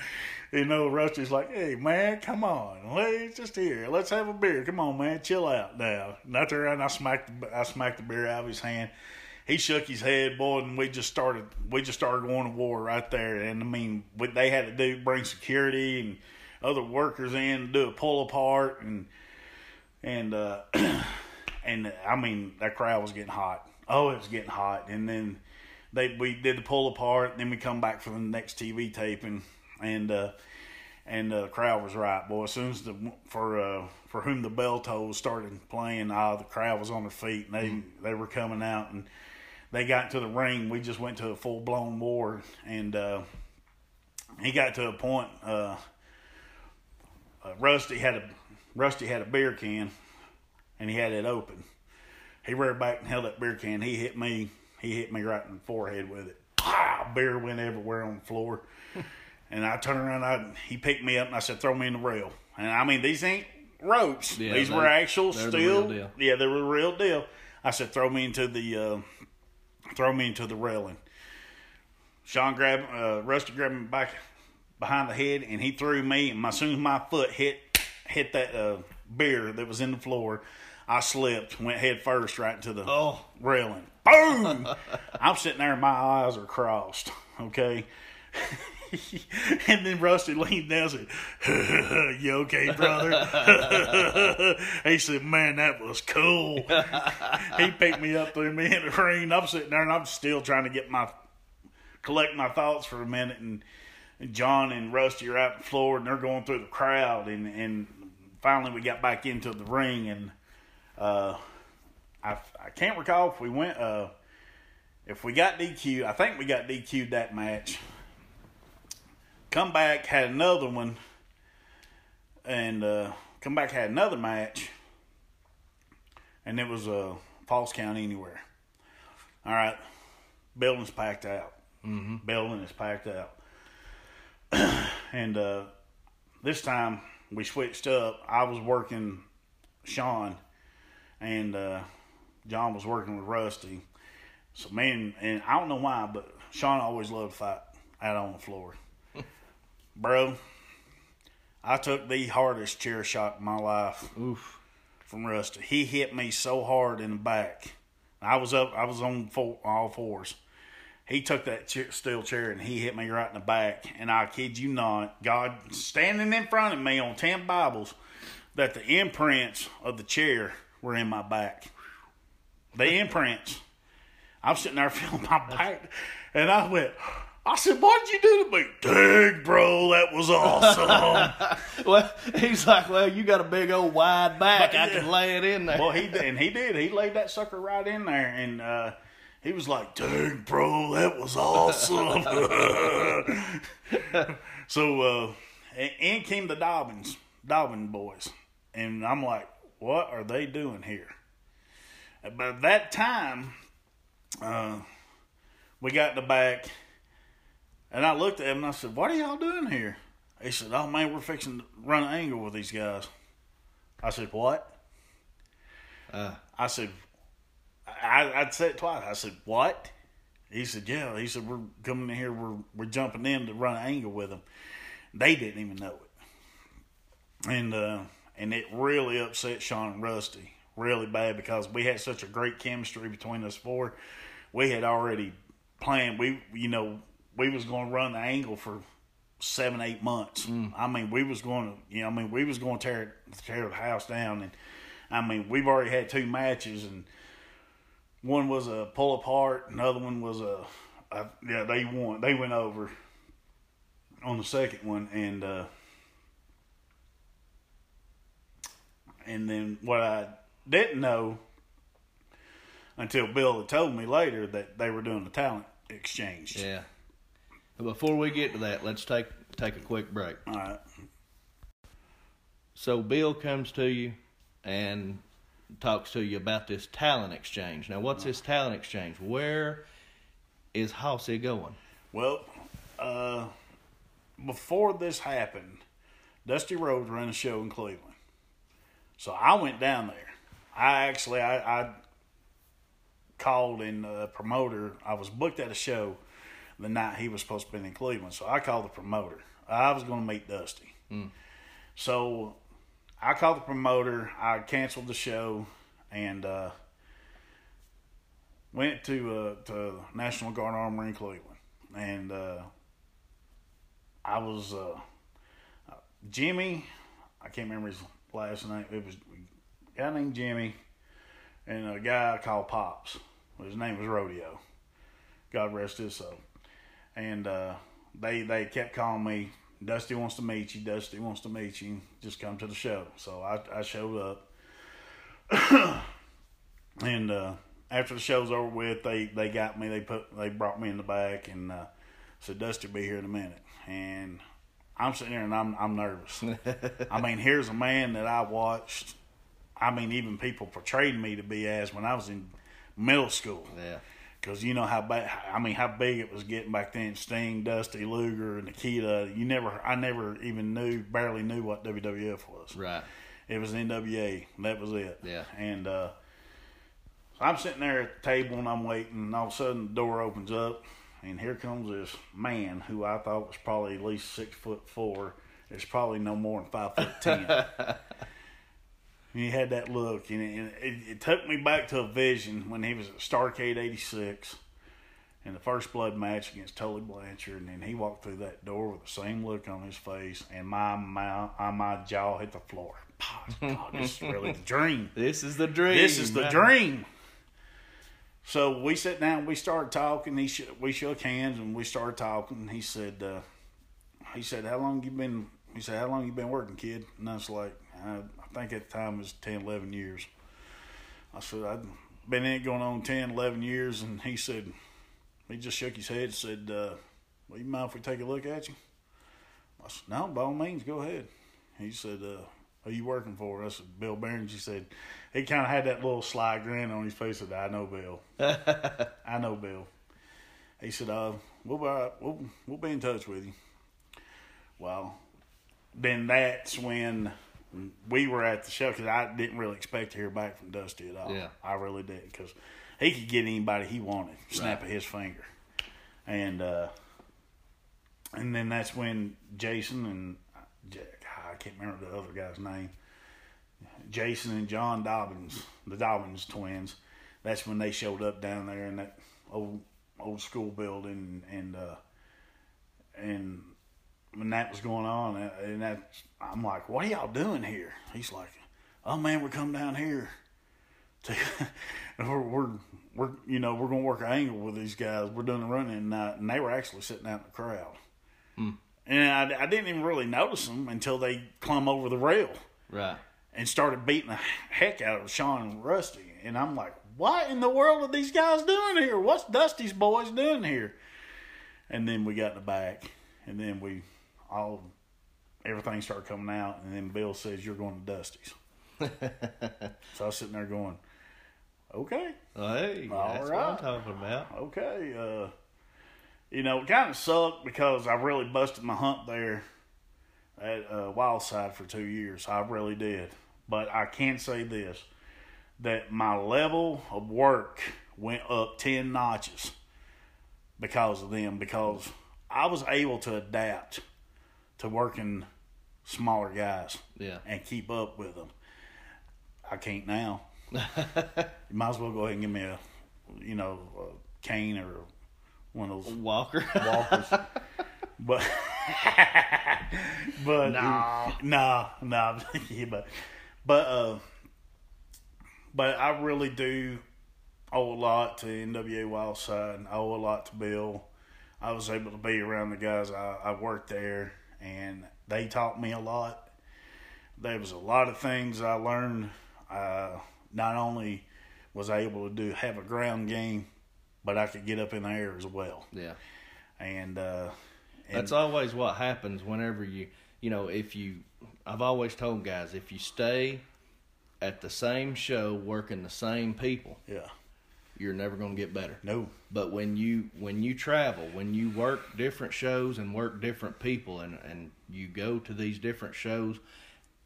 You know, Rusty's like, hey, man, come on. Let's just here. Let's have a beer. Come on, man. Chill out now. And I turned around, I smacked, the, I smacked the beer out of his hand. He shook his head, boy, and we just started, we just started going to war right there. And I mean, what they had to do, bring security and other workers in, do a pull apart, and and uh, and I mean, that crowd was getting hot. Oh, it was getting hot, and then they we did the pull apart. Then we come back for the next TV taping, and uh, and uh, the crowd was right, boy. As soon as the for uh, for whom the bell tolls started playing, ah, the crowd was on their feet, and they mm. they were coming out, and they got to the ring. We just went to a full blown war, and uh, he got to a point. Uh, uh, Rusty had a Rusty had a beer can, and he had it open. He reared back and held that beer can. He hit me he hit me right in the forehead with it. Pow! Beer went everywhere on the floor. and I turned around. I he picked me up and I said, "Throw me in the rail." And I mean, these ain't ropes. Yeah, these were actual steel. The yeah, they were the real deal. I said, "Throw me into the uh, throw me into the railing." Sean grabbed uh, Rusty grabbed me back behind the head and he threw me. And as soon as my foot hit hit that uh, beer that was in the floor, I slipped, went head first right into the oh. railing. Boom! I'm sitting there and my eyes are crossed. Okay. and then Rusty leaned down and said, You okay, brother? he said, Man, that was cool. he picked me up, threw me in the ring. I'm sitting there and I'm still trying to get my collect my thoughts for a minute and, and John and Rusty are out the floor and they're going through the crowd and, and finally we got back into the ring and uh, I, I can't recall if we went uh, if we got DQ. I think we got DQ'd that match. Come back had another one, and uh, come back had another match, and it was a uh, false count anywhere. All right, building's packed out. Mm-hmm. Building is packed out, and uh, this time we switched up. I was working Sean and uh, John was working with Rusty. So man, and I don't know why, but Sean always loved to fight out on the floor, bro. I took the hardest chair shot in my life Oof. from Rusty. He hit me so hard in the back. I was up. I was on four, all fours. He took that steel chair and he hit me right in the back. And I kid you not, God standing in front of me on ten Bibles, that the imprints of the chair were in my back. The imprints. I'm sitting there feeling my back, and I went. I said, "What'd you do to me?" Dang, bro, that was awesome. well, he's like, "Well, you got a big old wide back. But, I can lay it in there." Well, he did, and he did. He laid that sucker right in there, and uh, he was like, "Dang, bro, that was awesome." so, uh, in came the Dobbins, Dobbin boys, and I'm like, what are they doing here? By that time, uh, we got in the back, and I looked at him and I said, What are y'all doing here? He said, Oh man, we're fixing to run an angle with these guys. I said, What? Uh, I said, I, I'd said it twice. I said, What? He said, Yeah. He said, We're coming in here, we're, we're jumping in to run an angle with them. They didn't even know it. And uh, and it really upset Sean and Rusty really bad because we had such a great chemistry between us four. We had already planned. We you know we was going to run the angle for seven eight months. Mm. I mean we was going to you know I mean we was going to tear tear the house down and I mean we've already had two matches and one was a pull apart, another one was a, a yeah they won they went over on the second one and. uh And then what I didn't know until Bill had told me later that they were doing the talent exchange. Yeah. But before we get to that, let's take take a quick break. All right. So Bill comes to you and talks to you about this talent exchange. Now, what's this talent exchange? Where is Hossy going? Well, uh, before this happened, Dusty Rhodes ran a show in Cleveland. So I went down there. I actually I, I called in a promoter. I was booked at a show. The night he was supposed to be in Cleveland. So I called the promoter. I was going to meet Dusty. So I called the promoter. I canceled the show and uh, went to uh, to National Guard Armory in Cleveland. And uh, I was uh, Jimmy. I can't remember his last name. It was a guy named Jimmy and a guy called Pops. His name was Rodeo. God rest his soul. And uh, they they kept calling me. Dusty wants to meet you. Dusty wants to meet you. Just come to the show. So I, I showed up. and uh, after the show's over with, they, they got me. They put they brought me in the back and uh, said Dusty will be here in a minute. And I'm sitting there and I'm I'm nervous. I mean, here's a man that I watched. I mean, even people portrayed me to be as when I was in middle school. Yeah. Because you know how bad, I mean, how big it was getting back then. Sting, Dusty, Luger, Nikita. You never, I never even knew, barely knew what WWF was. Right. It was NWA. That was it. Yeah. And uh, so I'm sitting there at the table and I'm waiting. And all of a sudden, the door opens up, and here comes this man who I thought was probably at least six foot four. It's probably no more than five foot ten. And he had that look, and it, it, it took me back to a vision when he was at Starcade '86 in the first blood match against Tully Blanchard, and then he walked through that door with the same look on his face, and my mouth, uh, my jaw hit the floor. God, this is really the dream. This is the dream. This is the man. dream. So we sat down, we started talking. He sh- we shook hands and we started talking. He said, uh, he said, how long you been? He said, how long you been working, kid? And I was like, I think at the time it was 10, 11 years. I said, I've been in it going on 10, 11 years. And he said, he just shook his head and said, uh, well, you mind if we take a look at you? I said, no, by all means, go ahead. He said, uh, who you working for? I said, Bill Behrens. He said, he kind of had that little sly grin on his face. Said, I know Bill. I know Bill. He said, uh, we'll, be, we'll, we'll be in touch with you. Well, then that's when we were at the show because I didn't really expect to hear back from Dusty at all. Yeah. I really didn't because he could get anybody he wanted, snap Right. of his finger, and uh, and then that's when Jason and I can't remember the other guy's name. Jason and John Dobbins, the Dobbins twins. That's when they showed up down there in that old old school building, and uh, and when that was going on, uh, and that I'm like, "What are y'all doing here?" He's like, "Oh man, we're coming down here to we're, we're we're you know we're gonna work an angle with these guys. We're doing a running night, and they were actually sitting out in the crowd." And I, I didn't even really notice them until they clumb over the rail Right. and started beating the heck out of Sean and Rusty. And I'm like, what in the world are these guys doing here? What's Dusty's boys doing here? And then we got in the back, and then we all everything started coming out, and then Bill says, "You're going to Dusty's." so I was sitting there going, "Okay, Hey, All that's what. I'm talking about. okay." Uh, you know, it kind of sucked because I really busted my hump there at uh, Wildside for two years. I really did. But I can say this that my level of work went up 10 notches because of them, because I was able to adapt to working smaller guys Yeah. and keep up with them. I can't now. you might as well go ahead and give me a, you know, a cane or one of those Walker. walkers. but but Nah. nah, nah. yeah, but but uh, but I really do owe a lot to NWA Wildside. I owe a lot to Bill. I was able to be around the guys I, I worked there, and they taught me a lot. There was a lot of things I learned. Uh, not only was I able to do have a ground game, but I could get up in the air as well. yeah. And uh, and That's always what happens whenever you, you know, if you, I've always told guys, if you stay at the same show working the same people, yeah, you're never going to get better. no, But when you when you travel, when you work different shows and work different people, and and you go to these different shows,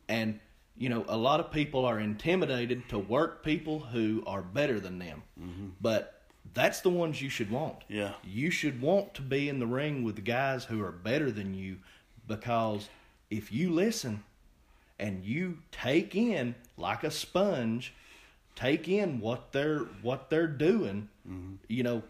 and you know a lot of people are intimidated to work people who are better than them, mm-hmm. but that's the ones you should want. Yeah. You should want to be in the ring with the guys who are better than you because if you listen and you take in like a sponge, take in what they're what they're doing, you know,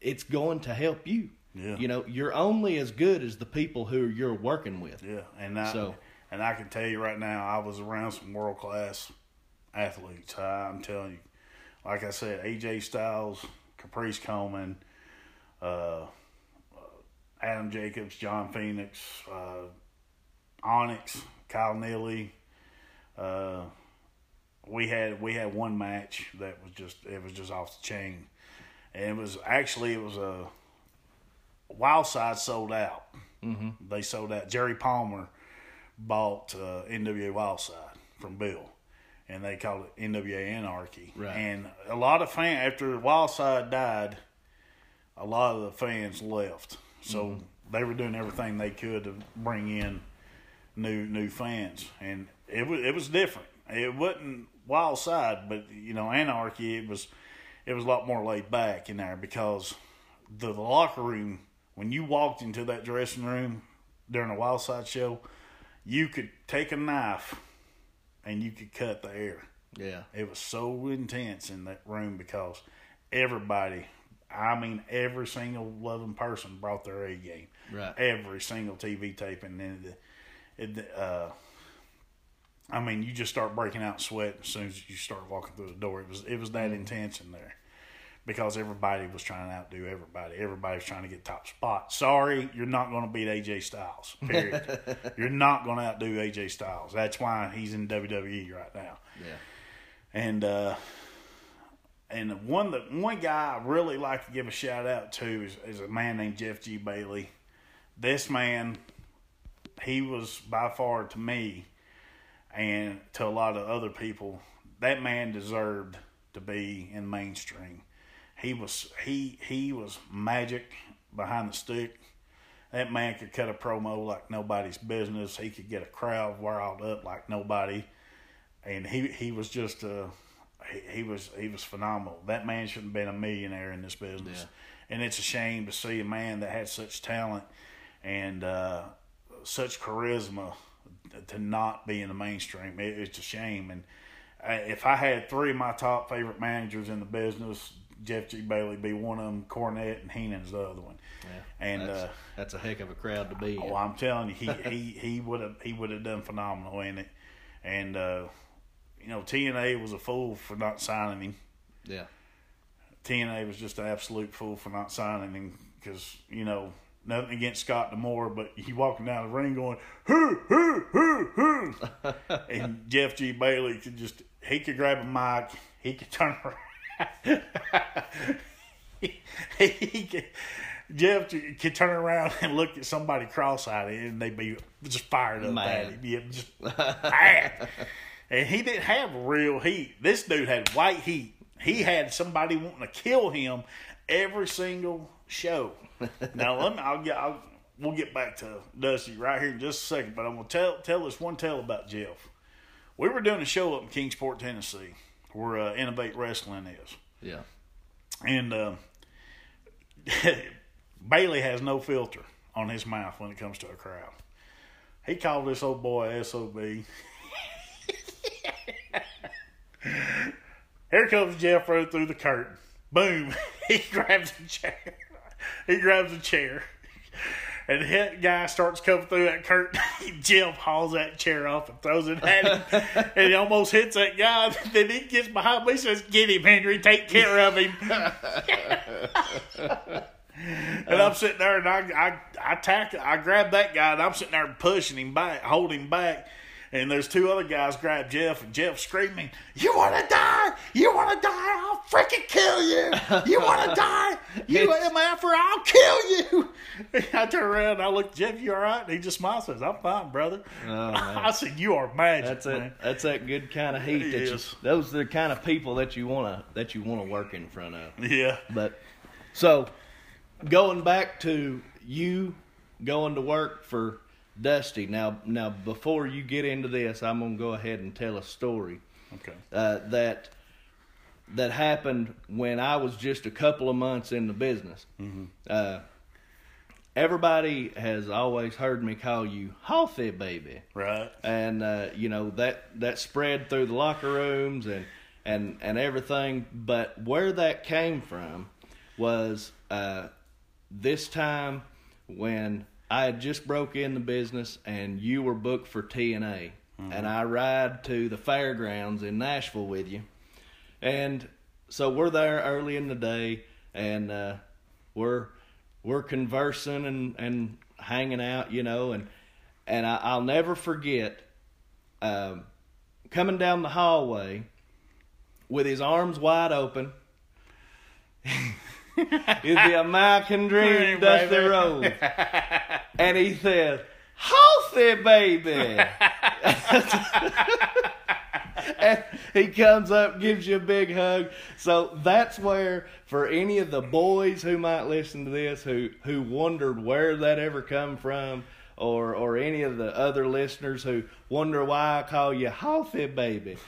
it's going to help you. Yeah. You know, you're only as good as the people who you're working with. Yeah, and I So- and I can tell you right now, I was around some world class athletes. I'm telling you, like I said, AJ Styles, Caprice Coleman, uh, uh, Adam Jacobs, John Phoenix, uh, Onyx, Kyle Neely. Uh, we had we had one match that was just it was just off the chain, and it was actually it was a Wild Side sold out. Mm-hmm. They sold out. Jerry Palmer bought uh, NWA Wild Side from Bill, and they called it NWA Anarchy. Right. And a lot of fans after Wild Side died, a lot of the fans left. So they were doing everything they could to bring in new new fans, and it was it was different. It wasn't Wild Side, but you know Anarchy. It was it was a lot more laid back in there because the, the locker room when you walked into that dressing room during a Wild Side show, you could take a knife and you could cut the air. Yeah. It was so intense in that room because everybody, I mean, every single loving person brought their A game. Right. Every single TV taping. And it, the, uh, I mean, you just start breaking out sweat as soon as you start walking through the door. It was it was that intense in there because everybody was trying to outdo everybody. Everybody was trying to get top spot. Sorry, you're not going to beat AJ Styles. Period. you're not going to outdo AJ Styles. That's why he's in WWE right now. Yeah. And uh, and one that one guy I really like to give a shout out to is, is a man named Jeff G Bailey. This man, he was by far to me, and to a lot of other people, that man deserved to be in mainstream. He was he he was magic behind the stick. That man could cut a promo like nobody's business. He could get a crowd riled up like nobody and he he was just uh he, he was he was phenomenal. That man shouldn't have been a millionaire in this business, and it's a shame to see a man that had such talent and uh, such charisma to not be in the mainstream. It, it's a shame. And uh, if I had three of my top favorite managers in the business, Jeff G. Bailey be one of them, Cornette and Heenan's the other one. Yeah. And that's, uh, that's a heck of a crowd to be in. Oh, I'm telling you, he he he would have he would have done phenomenal in it, and uh, you know TNA was a fool for not signing him. yeah. TNA was just an absolute fool for not signing him because you know nothing against Scott D'Amore, but he walking down the ring going hoo hoo hoo hoo, and Jeff G Bailey could just he could grab a mic, he could turn around. he, he could, Jeff could turn around and look at somebody cross-eyed and they'd be just fired up Mad. at him. Yeah, just mad. And he didn't have real heat. This dude had white heat. He had somebody wanting to kill him every single show. Now let me. I'll get. I'll, we'll get back to Dusty right here in just a second. But I'm gonna tell tell this one tale about Jeff. We were doing a show up in Kingsport, Tennessee, where uh, Innovate Wrestling is. Yeah. And uh, Bailey has no filter on his mouth when it comes to a crowd. He called this old boy SOB. Here comes Jeff right through the curtain. Boom. He grabs a chair. He grabs a chair. And the guy starts coming through that curtain. Jeff hauls that chair off and throws it at him. and he almost hits that guy. Then he gets behind me and says, Get him, Henry. Take care of him. And I'm sitting there, and I, I, I tackle, I grab that guy, and I'm sitting there pushing him back, holding him back. And there's two other guys grab Jeff, and Jeff screaming, "You want to die? You want to die? I'll freaking kill you! You want to die? You mf'er, I'll kill you!" I turn around, and I look, Jeff, you all right? And he just smiles, and says, "I'm fine, brother." Oh. I said, "You are magic, That's man." it. That's that good kind of heat that you. Those are the kind of people that you wanna that you wanna work in front of. Yeah, But so going back to you going to work for Dusty. Now, now before you get into this, I'm gonna go ahead and tell a story okay, uh, that that happened when I was just a couple of months in the business. Mm-hmm. Uh, everybody has always heard me call you Hossy baby, Right. and uh, you know that that spread through the locker rooms and and and everything. But where that came from was uh, this time when I had just broke in the business and you were booked for TNA, and I ride to the fairgrounds in Nashville with you, and so we're there early in the day, and uh, we're we're conversing and and hanging out, you know, and and I, I'll never forget um, coming down the hallway with his arms wide open. is the American dream, Dream, Dusty. Rhodes, and he said, "Healthy baby." and he comes up, gives you a big hug. So that's where, for any of the boys who might listen to this, who who wondered where that ever come from, or or any of the other listeners who wonder why I call you Healthy baby,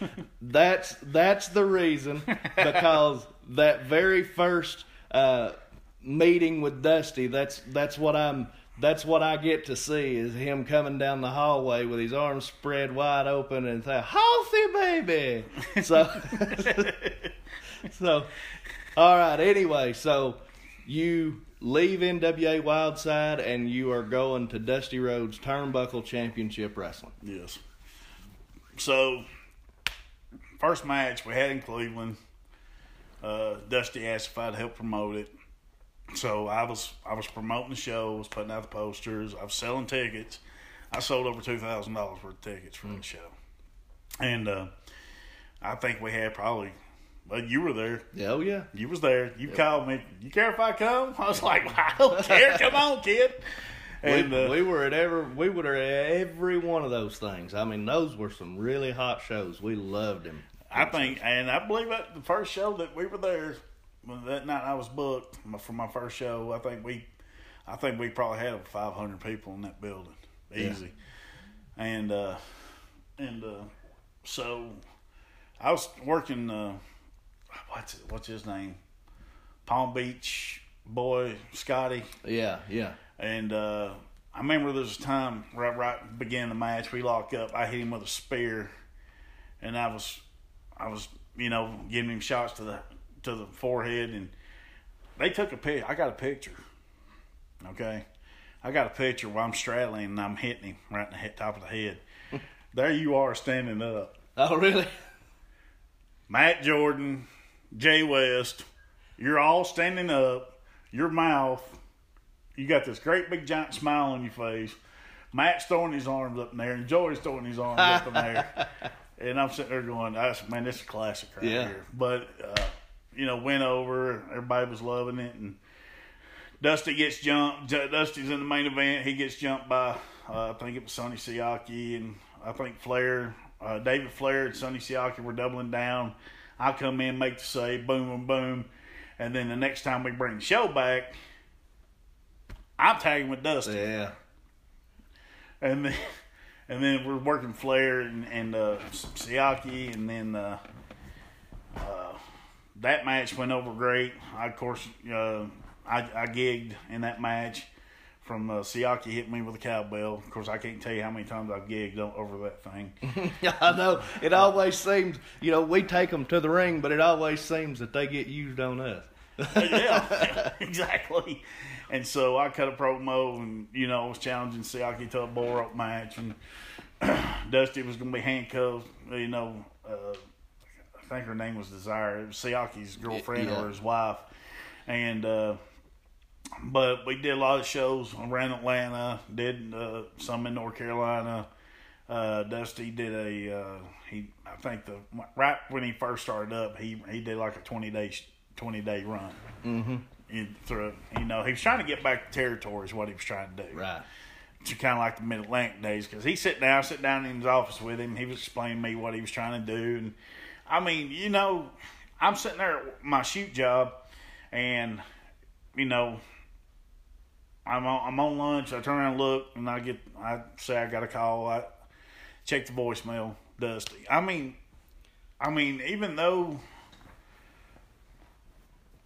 that's that's the reason because that very first uh, meeting with Dusty, that's that's what I'm. That's what I get to see is him coming down the hallway with his arms spread wide open and say, "Healthy baby." So, so, all right. Anyway, so you leave NWA Wildside and you are going to Dusty Rhodes Turnbuckle Championship Wrestling. Yes. So, first match we had in Cleveland. Uh, Dusty asked if I'd help promote it. So I was I was promoting the show, was putting out the posters, I was selling tickets. I sold over two thousand dollars worth of tickets for the show, and uh, I think we had probably. But you were there. Oh yeah, You was there. You called me. You care if I come? I was like, I don't care. Come on, kid. And we, uh, we were at every we were at every one of those things. I mean, those were some really hot shows. We loved them. I think, and I believe that the first show that we were there, that night I was booked for my first show. I think we, I think we probably had five hundred people in that building, easy. And uh, and uh, so I was working. Uh, what's what's his name? Palm Beach boy Scotty. Yeah, yeah. And uh, I remember there was a time right right beginning the match we lock up. I hit him with a spear, and I was I was you know giving him shots to the to the forehead, and they took a pic. I got a picture. Okay, I got a picture where I'm straddling and I'm hitting him right in the head, top of the head. there you are standing up, Oh really? Matt Jordan, Jay West. You're all standing up. Your mouth. You got this great big giant smile on your face. Matt's throwing his arms up in there, and Joey's throwing his arms up in there. And I'm sitting there going, "That's man, this is a classic right Yeah. here." But uh, you know, went over. Everybody was loving it, and Dusty gets jumped. Dusty's in the main event. He gets jumped by uh, I think it was Sonny Siaki, and I think Flair, uh, David Flair, and Sonny Siaki were doubling down. I come in, make the save, boom, boom, boom, and then the next time we bring the show back, I'm tagging with Dusty Yeah. and then and then we're working Flair and, and uh, Siaki, and then uh, uh, that match went over great. I, of course, uh, I, I gigged in that match. From uh, Siaki hit me with a cowbell. Of course, I can't tell you how many times I've gigged over that thing. Yeah, I know. It always seems, you know, we take them to the ring, but it always seems that they get used on us. yeah, exactly. And so I cut a promo, and you know, I was challenging Siaki to a bull rope match, and Dusty was going to be handcuffed. You know, uh, I think her name was Desire. It was Siaki's girlfriend Yeah. or his wife, and uh, but we did a lot of shows around Atlanta. Did uh, some in North Carolina. Uh, Dusty did a uh, he. I think the right when he first started up, he he did like a twenty day twenty day run. Mm-hmm. Through you know he was trying to get back to territory is what he was trying to do. Right. To kind of like the Mid Atlantic days because he sit down, sit down in his office with him. He was explaining to me what he was trying to do, and I mean, you know, I'm sitting there at my shoot job, and you know, I'm on, I'm on lunch. I turn around and look, and I get I say I got a call. I check the voicemail. Dusty. I mean, I mean, even though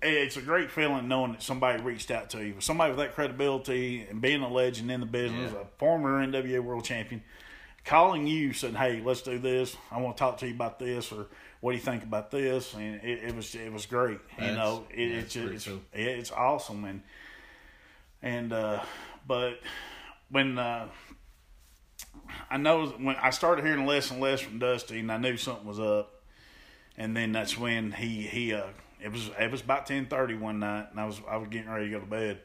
it's a great feeling knowing that somebody reached out to you, somebody with that credibility and being a legend in the business, Yeah. a former NWA World Champion, calling you saying, "Hey, let's do this. I want to talk to you about this," or "What do you think about this?" And it, it was it was great. you know, it, yeah, it's it's it's, cool. it's awesome and and uh, but when uh, I know when I started hearing less and less from Dusty, and I knew something was up, and then that's when he he uh, it was it was about ten thirty one night, and I was I was getting ready to go to bed,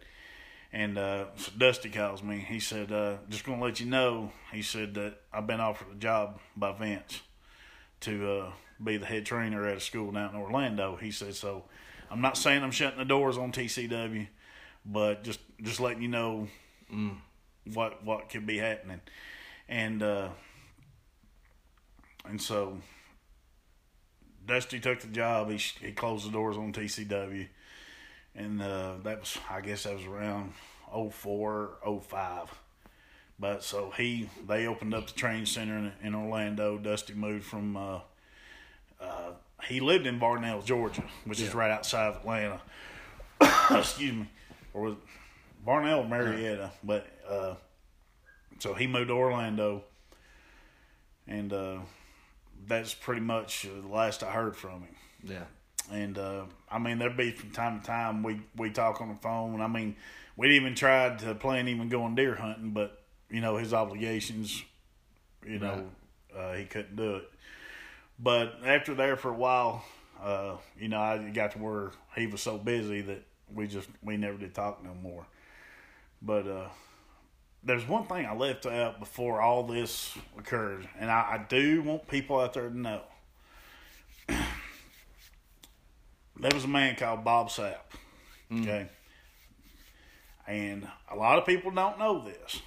and uh, so Dusty calls me. He said, uh, "Just gonna let you know," he said that I've been offered a job by Vince to uh, be the head trainer at a school down in Orlando. He said, "So I'm not saying I'm shutting the doors on TCW, but just just letting you know what what could be happening." And uh, and so Dusty took the job. He he closed the doors on TCW, and uh, that was I guess that was around 04, 05. But so he they opened up the training center in, in Orlando. Dusty moved from uh, uh, he lived in Barnell, Georgia, which is right outside of Atlanta. Excuse me, or was Barnell Marietta? But uh, so he moved to Orlando, and uh, that's pretty much the last I heard from him. Yeah. And uh, I mean, there'd be from time to time we we talk on the phone. I mean, we'd even tried to plan even going deer hunting, but you know his obligations, you know, uh, he couldn't do it. But after there for a while, uh, you know, I got to where he was so busy that we just we never did talk no more. But uh, there's one thing I left out before all this occurred, and I, I do want people out there to know. there was a man called Bob Sapp. Okay. And a lot of people don't know this.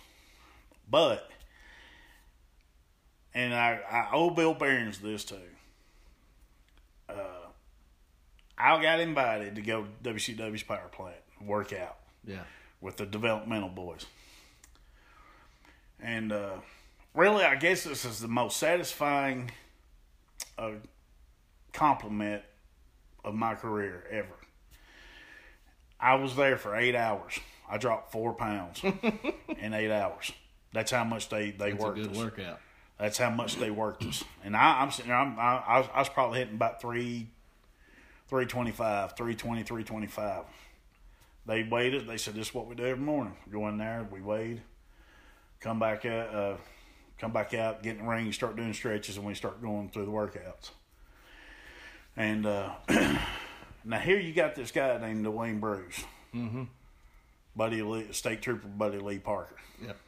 But and I, I owe Bill Behrens this too. Uh, I got invited to go to WCW's power plant, work out Yeah. with the developmental boys. And uh, really, I guess this is the most satisfying uh, compliment of my career ever. I was there for eight hours. I dropped four pounds in eight hours. That's how much they they a worked good us. workout. That's how much they worked us. And I, I'm sitting there, I'm, I, I, was, I was probably hitting about three, 325, 320, 325. They weighed it. They said, this is what we do every morning. Go in there, we weighed, come back out, uh, come back out, get in the ring, start doing stretches, and we start going through the workouts. And uh, now here you got this guy named Dwayne Bruce. Mm-hmm. Buddy Lee, State Trooper Buddy Lee Parker. Yep.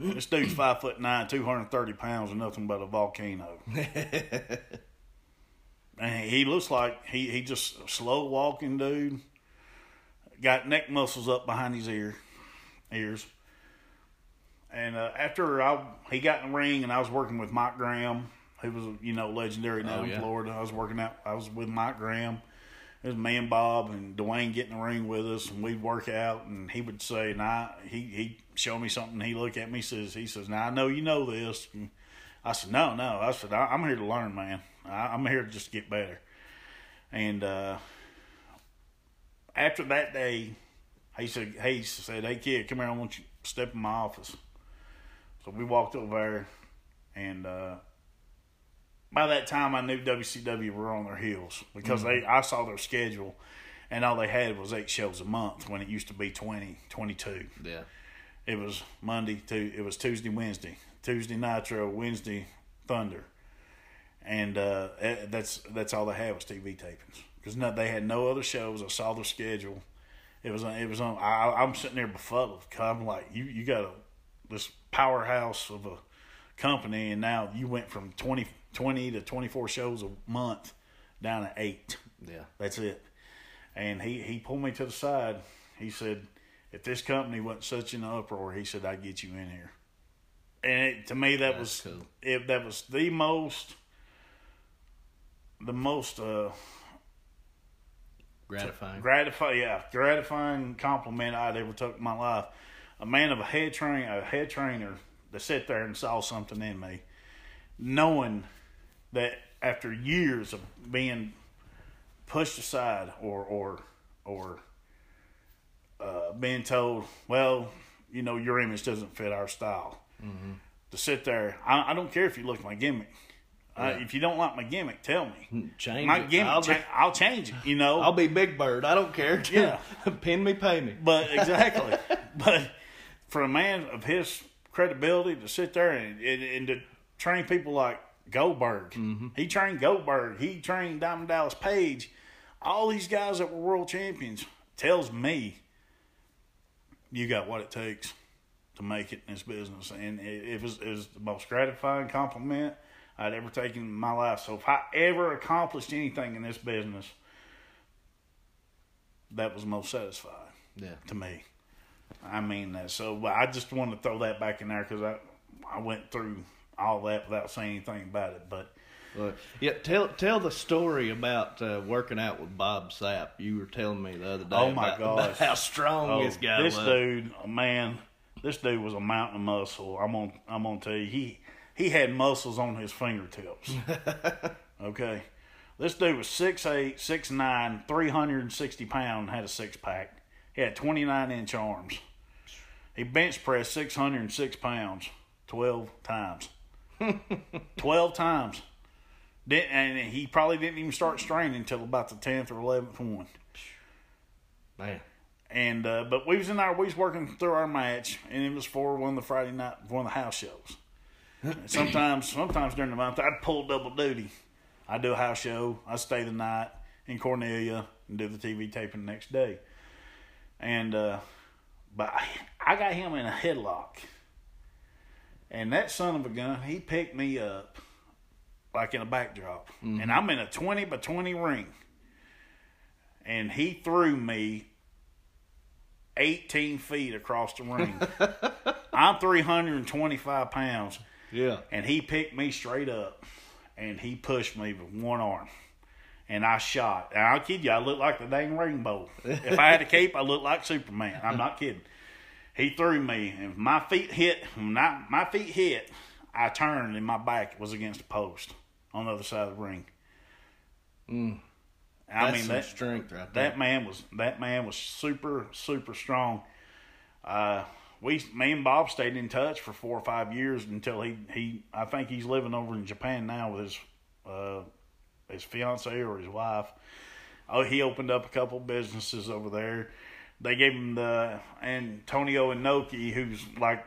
This dude's five foot nine, two hundred thirty pounds, and nothing but a volcano. and he looks like he he just a slow walking dude. Got neck muscles up behind his ear, ears. And uh, after I he got in the ring, and I was working with Mike Graham, who was you know legendary now Oh, in yeah. Florida. I was working out. I was with Mike Graham. It was me and Bob and Dwayne get in the ring with us, and we'd work out. And he would say, "Nah," he he show me something. He look at me, says, "He says, now I know you know this." And I said, "No, no." I said, I, "I'm here to learn, man. I, I'm here to just get better." And uh, after that day, he said, "Hey," he said, "Hey kid, come here. I want you to step in my office." So we walked over there, and uh, by that time, I knew WCW were on their heels because they I saw their schedule, and all they had was eight shows a month when it used to be 20, 22. Yeah. It was Monday to it was Tuesday, Wednesday, Tuesday Nitro, Wednesday Thunder, and uh, eh, that's that's all they had was TV tapings because no, they had no other shows. I saw their schedule. It was on- it was on. I, I'm sitting there befuddled. 'cause I'm like, you you gotta this powerhouse of a company, and now you went from 20, 20 to twenty four shows a month down to eight. Yeah. That's it. And he, he pulled me to the side. He said, if this company wasn't such an uproar, he said, I'd get you in here. And it, to me, that That's was cool. it, that was the most, the most uh, Gratifying. gratifying, yeah, gratifying compliment I'd ever took in my life. A man of a head train, a head trainer that sat there and saw something in me, knowing that after years of being pushed aside or or or uh, being told, well, you know, your image doesn't fit our style. Mm-hmm. To sit there, I, I, don't care if you look my gimmick. Yeah. Uh, if you don't like my gimmick, tell me. Hmm, change my it. gimmick. I'll, cha- be, I'll change it. You know, I'll be Big Bird. I don't care. Yeah, pin me, pay me. But exactly. but for a man of his credibility to sit there and, and, and to train people like Goldberg, mm-hmm. he trained Goldberg. He trained Diamond Dallas Page. All these guys that were world champions tells me you got what it takes to make it in this business. And it, it, was, it was the most gratifying compliment I'd ever taken in my life. So if I ever accomplished anything in this business, that was most satisfying yeah. to me. I mean that. So I just wanted to throw that back in there because I, I went through all that without saying anything about it. But yeah, tell tell the story about uh, working out with Bob Sapp. You were telling me the other day. Oh my about how strong oh, this guy this was. dude, man, this dude was a mountain of muscle. I'm gonna I'm gonna tell you, he he had muscles on his fingertips. okay, this dude was 6'8", 6'9", 360 pound, had a six pack. He had twenty nine inch arms. He bench pressed six hundred and six pounds twelve times. twelve times. Didn't, and he probably didn't even start straining until about the tenth or eleventh one. Man. And uh, but we was in our we was working through our match, and it was for one of the Friday night one of the house shows. sometimes sometimes during the month I'd pull double duty. I'd do a house show. I'd stay the night in Cornelia and do the TV taping the next day. And uh, but I got him in a headlock, and that son of a gun, he picked me up like in a backdrop, mm-hmm. and I'm in a twenty by twenty ring, and he threw me eighteen feet across the ring. I'm three hundred and twenty five pounds. Yeah, and he picked me straight up, and he pushed me with one arm. And I shot. And I'll kid you, I look like the dang rainbow. if I had a cape, I look like Superman. I'm not kidding. He threw me, and my feet hit. When I, my feet hit, I turned, and my back was against the post on the other side of the ring. Mm. I That's mean that strength right there. That man was that man was super super strong. Uh, we me and Bob stayed in touch for four or five years until he he I think he's living over in Japan now with his uh, his fiance or his wife. Oh, he opened up a couple businesses over there. They gave him the Antonio Inoki, who's like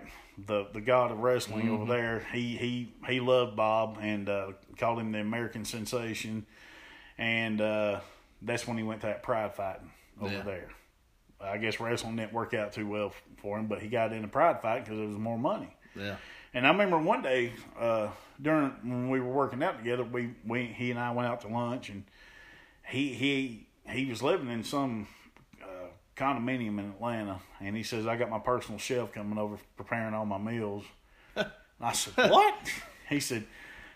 the the god of wrestling mm-hmm. over there. He he he loved Bob and uh, called him the American sensation, and uh, that's when he went to that pride fighting over yeah. there. I guess wrestling didn't work out too well for him, but he got in a pride fight because there was more money. Yeah. And I remember one day uh, during when we were working out together, we, we he and I went out to lunch, and he he he was living in some condominium in Atlanta, and he says, I got my personal chef coming over preparing all my meals. I said, What? he said,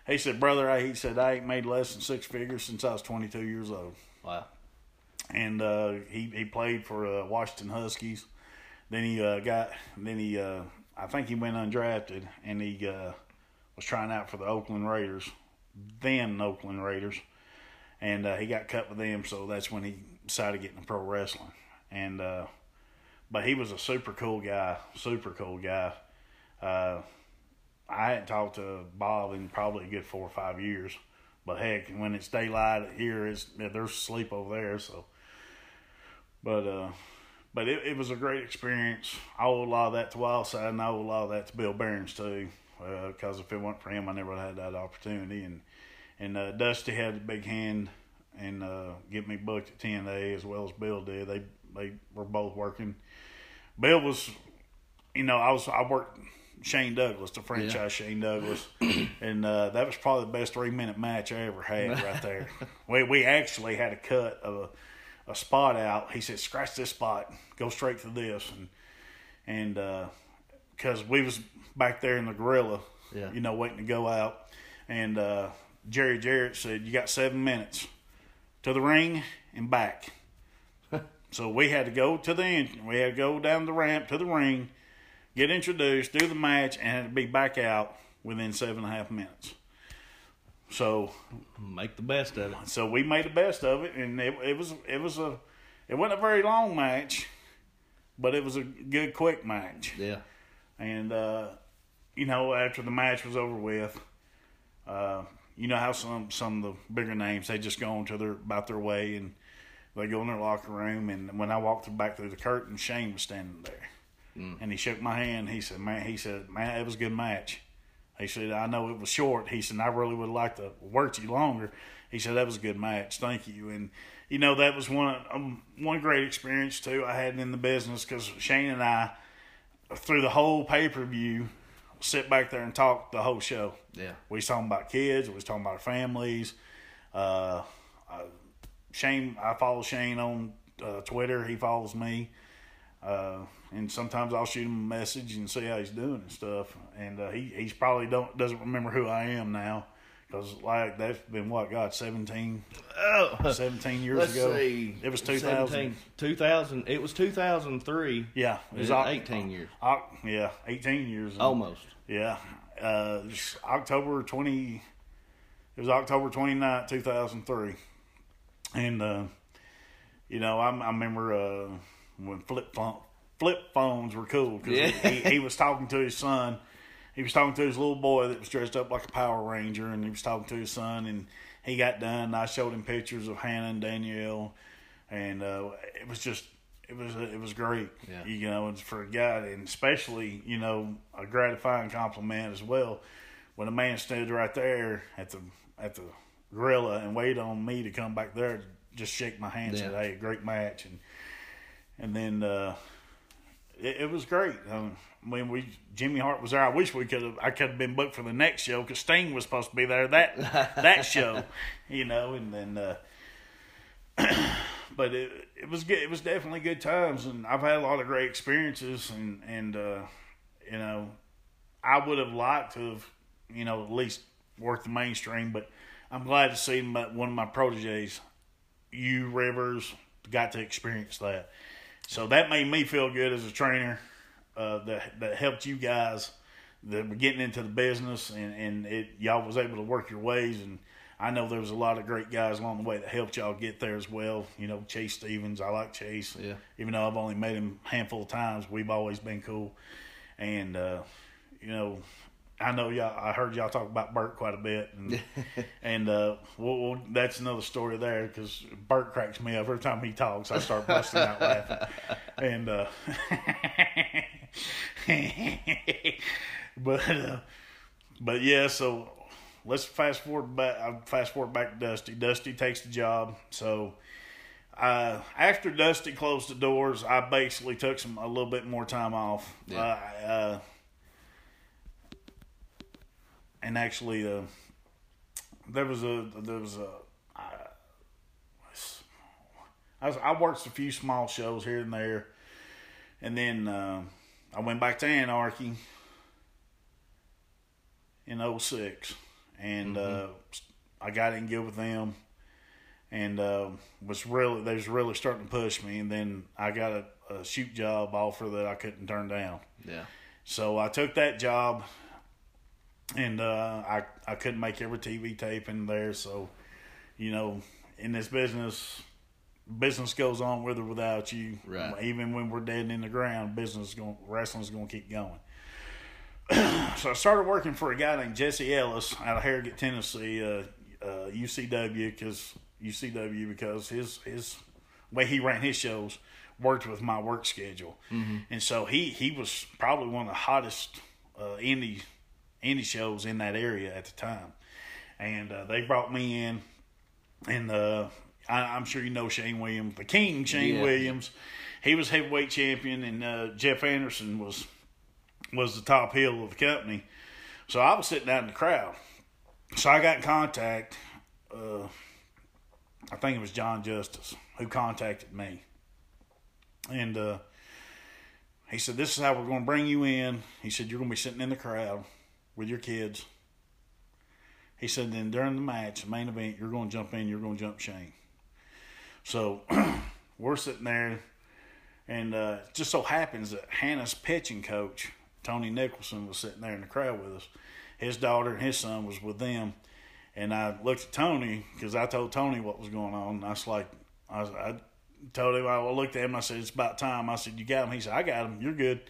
he said, brother, I, he said, I ain't made less than six figures since I was 22 years old. Wow. And uh, he he played for uh, Washington Huskies. Then he uh, got then he uh, I think he went undrafted and he uh, was trying out for the Oakland Raiders, then Oakland Raiders, and uh, he got cut with them. So that's when he decided to get into pro wrestling and uh, but he was a super cool guy, super cool guy. Uh, I hadn't talked to Bob in probably a good four or five years, but heck, when it's daylight here, it's there's sleep over there. So, but uh, but it, it was a great experience. I owe a lot of that to Wildside, and I owe a lot of that to Bill Behrens too. Because uh, if it weren't for him, I never had that opportunity. And and uh, Dusty had a big hand and uh, get me booked at TNA as well as Bill did. They they were both working. Bill was, you know, I was I worked Shane Douglas, the franchise yeah. Shane Douglas, and uh, that was probably the best three minute match I ever had right there. we we actually had a cut of a, a spot out. He said, "Scratch this spot, go straight to this," and and because we was back there in the gorilla, yeah. you know, waiting to go out, and uh, Jerry Jarrett said, "You got seven minutes to the ring and back." So we had to go to the end. We had to go down the ramp to the ring, get introduced, do the match, and had to be back out within seven and a half minutes. So make the best of it. So we made the best of it, and it, it was it was a it wasn't a very long match, but it was a good quick match. Yeah. And uh, you know, after the match was over with, uh, you know how some some of the bigger names they just go on to their about their way and they go in their locker room. And when I walked back through the curtain, Shane was standing there, and he shook my hand. He said, "Man," he said, "Man, it was a good match." He said, "I know it was short." He said, "I really would like to work you longer." He said, "That was a good match. Thank you." And you know that was one um, one great experience too I had in the business because Shane and I through the whole pay per view sit back there and talk the whole show. Yeah. We was talking about kids. We was talking about our families. Uh, uh, Shane, I follow Shane on uh, Twitter. He follows me, uh, and sometimes I'll shoot him a message and see how he's doing and stuff. And uh, he he's probably don't doesn't remember who I am now because like that's been what God 17, Oh, 17 years let's ago. see. It was 2000. 17 2000. It was 2003. Yeah, it was It- Oc- 18 years. Oc- yeah, eighteen years. Almost. Yeah. Uh, October 20, it was October 29th, 2003. And, uh, you know, I, I remember uh, when flip phone, flip phones were cool because Yeah. he, he was talking to his son. He was talking to his little boy that was dressed up like a Power Ranger, and he was talking to his son. And he got done. And I showed him pictures of Hannah and Danielle, and uh, it was just it was it was great. Yeah. You know, and for a guy, and especially you know a gratifying compliment as well when a man stood right there at the at the gorilla and waited on me to come back there just shake my hand and Yeah. said, "Hey, great match," and and then uh, it, it was great. Um, when we Jimmy Hart was there, I wish we could have. I could have been booked for the next show because Sting was supposed to be there that that show, you know. And then, uh, but it it was good. It was definitely good times, and I've had a lot of great experiences. And and uh, you know, I would have liked to have, you know, at least worked the mainstream. But I'm glad to see my, one of my proteges, you Rivers, got to experience that. So that made me feel good as a trainer. Uh, that that helped you guys that were getting into the business, and and it y'all was able to work your ways. And I know there was a lot of great guys along the way that helped y'all get there as well. You know, Chase Stevens, I like Chase. Yeah. Even though I've only met him a handful of times, we've always been cool. And uh, you know, I know y'all. I heard y'all talk about Burt quite a bit, and and uh, well, well, that's another story there because Burt cracks me up every time he talks. I start busting out laughing, and uh, but uh, but yeah. So let's fast forward back. I fast forward back to Dusty. Dusty takes the job. So uh, after Dusty closed the doors, I basically took some a little bit more time off. Yeah. And actually, uh, there was a there was a I, I, was, I worked a few small shows here and there, and then uh, I went back to Anarchy in 06. and uh, I got in good with them, and uh, was really they was really starting to push me, and then I got a, a shoot job offer that I couldn't turn down. Yeah. So I took that job, and uh, I I couldn't make every TV tape in there. So, you know, in this business, business goes on with or without you. Right. Even when we're dead and in the ground, business is going wrestling's going to keep going. so I started working for a guy named Jesse Ellis out of Harrogate, Tennessee, uh, uh, UCW, because UCW because his his way he ran his shows worked with my work schedule, and so he he was probably one of the hottest uh, indie indie shows in that area at the time, and uh, they brought me in, and uh, I, I'm sure you know Shane Williams, the King Shane Yeah. Williams. He was heavyweight champion, and uh, Jeff Anderson was was the top heel of the company. So I was sitting out in the crowd. So I got in contact. Uh, I think it was John Justice who contacted me, and uh, he said, "This is how we're going to bring you in." He said, "You're going to be sitting in the crowd with your kids." He said, "Then during the match, main event, you're going to jump in. You're going to jump Shane." So we're sitting there, and uh, just so happens that Hannah's pitching coach, Tony Nicholson, was sitting there in the crowd with us. His daughter and his son was with them, and I looked at Tony because I told Tony what was going on. And I was like, I, was, I told him, I looked at him, I said, it's about time. I said, you got him? He said, I got him. You're good.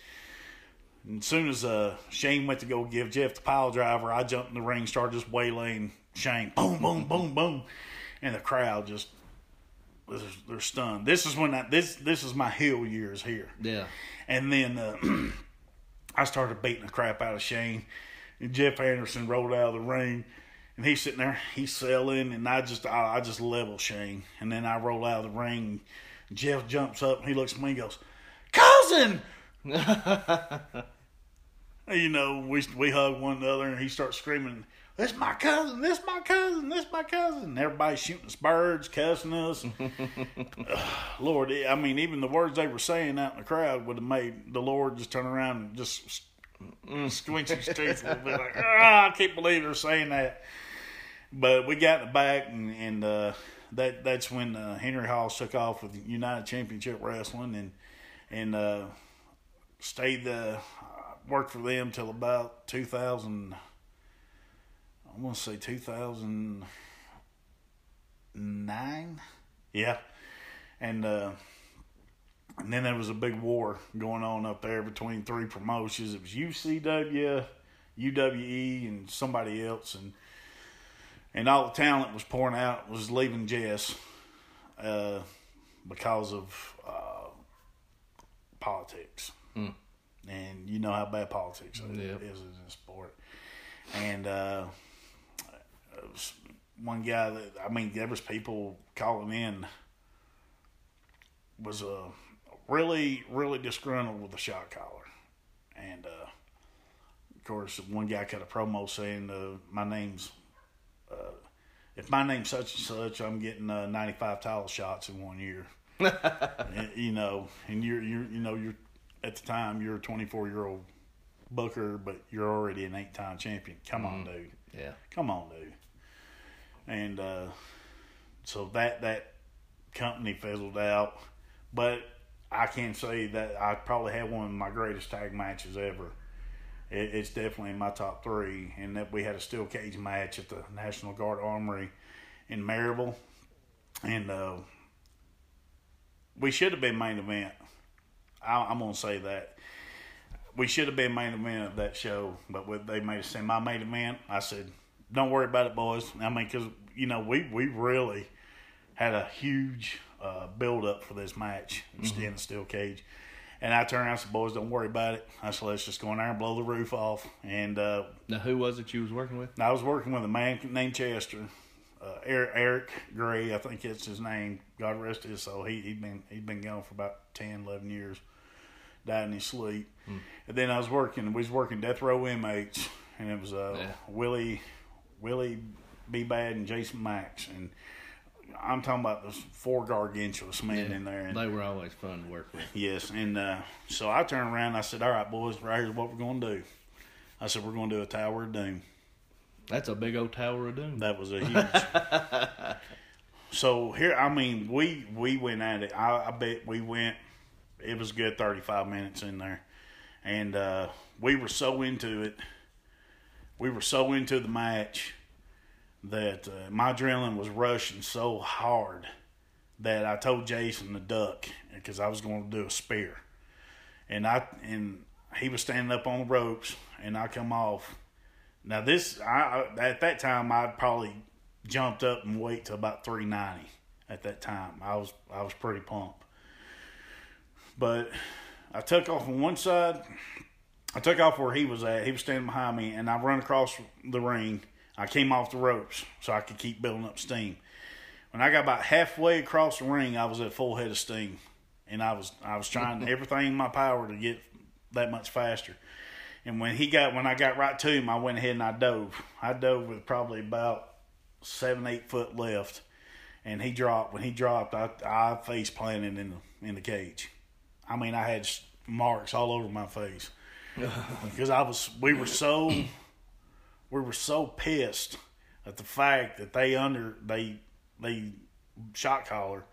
And as soon as uh, Shane went to go give Jeff the pile driver, I jumped in the ring, started just waylaying Shane. Boom, boom, boom, boom. And the crowd just, they're stunned. This is when I, this, this is my heel years here. Yeah. And then uh, I started beating the crap out of Shane. And Jeff Anderson rolled out of the ring and he's sitting there, he's selling, and I just I, I just level Shane, and then I roll out of the ring. Jeff jumps up, and he looks at me, and goes, "Cousin." you know, we we hug one another, and he starts screaming, "This my cousin! This my cousin! This my cousin!" And everybody's shooting us birds, cussing us. Lord, I mean, even the words they were saying out in the crowd would have made the Lord just turn around and just squinch his teeth a little bit, like, "Ah, I can't believe they're saying that." But we got in the back, and, and uh, that that's when uh, Henry Hoss took off with United Championship Wrestling, and and uh, stayed the worked for them till about 2000. I want to say 2009. Yeah, and uh, and then there was a big war going on up there between three promotions. It was UCW, UWE, and somebody else, and and all the talent was pouring out was leaving Jess uh, because of uh, politics. Mm. And you know how bad politics yep. is in sport. And uh, one guy that I mean, there was people calling in was a uh, really, really disgruntled with the shot caller, and uh, of course, one guy cut a promo saying, uh, "My name's uh, if my name's such and such, I'm getting uh, 95 title shots in one year. you know, and you're you're you know you're at the time you're a 24 year old booker, but you're already an eight time champion. Come on, mm-hmm. dude. Yeah. Come on, dude. And uh, so that that company fizzled out, but I can say that I probably had one of my greatest tag matches ever it, it's definitely in my top three. And that we had a steel cage match at the National Guard Armory in Maryville, and uh, we should have been main event. I, am gonna say that we should have been main event of that show, but they made us say my main event. I said, "Don't worry about it, boys." I mean, because you know we we really had a huge uh, build up for this match, mm-hmm. in the steel cage. And I turned around and said, boys, don't worry about it. I said, let's just go in there and blow the roof off. And uh, now, who was it you was working with? I was working with a man named Chester, uh, Eric, Eric Gray, I think it's his name. God rest his soul. He he'd been he'd been gone for about 10, 11 years. Died in his sleep. Hmm. And then I was working. We was working death row inmates, and it was uh, yeah. Willie Willie B Bad and Jason Max and I'm talking about those four gargantuous men yeah, in there. And, they were always fun to work with. Yes, and uh, so I turned around. and I said, "All right, boys, right here's what we're going to do." I said, "We're going to do a Tower of Doom." That's a big old Tower of Doom. That was a huge. so here, I mean, we we went at it. I, I bet we went. It was good, thirty five minutes in there, and uh, we were so into it. We were so into the match that uh, my adrenaline was rushing so hard that I told Jason to duck because I was going to do a spear, and I and he was standing up on the ropes, and I come off. Now this, I at that time I'd probably jumped up and weight to about three ninety. At that time, I was I was pretty pumped, but I took off on one side. I took off where he was at. He was standing behind me, and I run across the ring I came off the ropes so I could keep building up steam. When I got about halfway across the ring, I was at full head of steam, and I was I was trying everything in my power to get that much faster. And when he got when I got right to him, I went ahead and I dove. I dove with probably about seven eight foot left, and he dropped. When he dropped, I I face planted in the in the cage. I mean, I had marks all over my face because I was. We were so we were so pissed at the fact that they under they they shot caller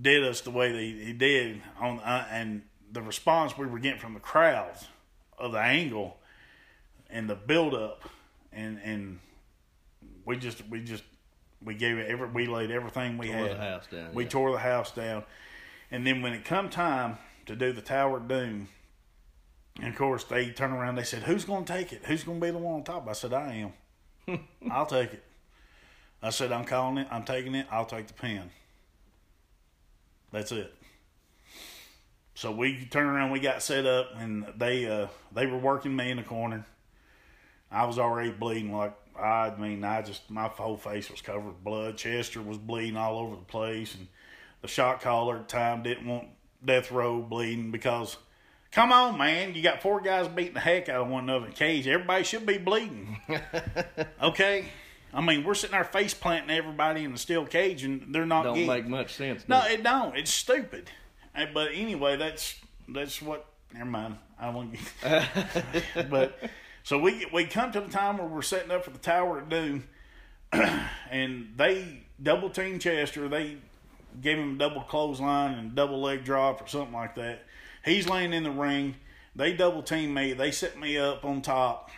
did us the way they, he did on uh, and the response we were getting from the crowds of the angle and the build up and and we just we just We gave it every. We laid everything we Tore had. the house down, We yeah. tore the house down, and then when it come time to do the Tower of Doom, and of course they turn around. They said, "Who's going to take it? Who's going to be the one on top?" I said, "I am. I'll take it." I said, "I'm calling it. I'm taking it. I'll take the pen." That's it. So we turned around, we got set up, and they uh, they were working me in the corner. I was already bleeding like I mean I just my whole face was covered with blood. Chester was bleeding all over the place, and the shot caller at the time didn't want death row bleeding because. Come on, man! You got four guys beating the heck out of one another in the cage. Everybody should be bleeding. okay, I mean we're sitting there face planting everybody in the steel cage, and they're not Don't getting. make much sense. No, it? it don't. It's stupid. Uh, But anyway, that's that's what. Never mind. I won't. Get, but so we we come to the time where we're setting up for the Tower of Doom, and they double team Chester. They gave him a double clothesline and double leg drop or something like that. He's laying in the ring. They double team me. They set me up on top,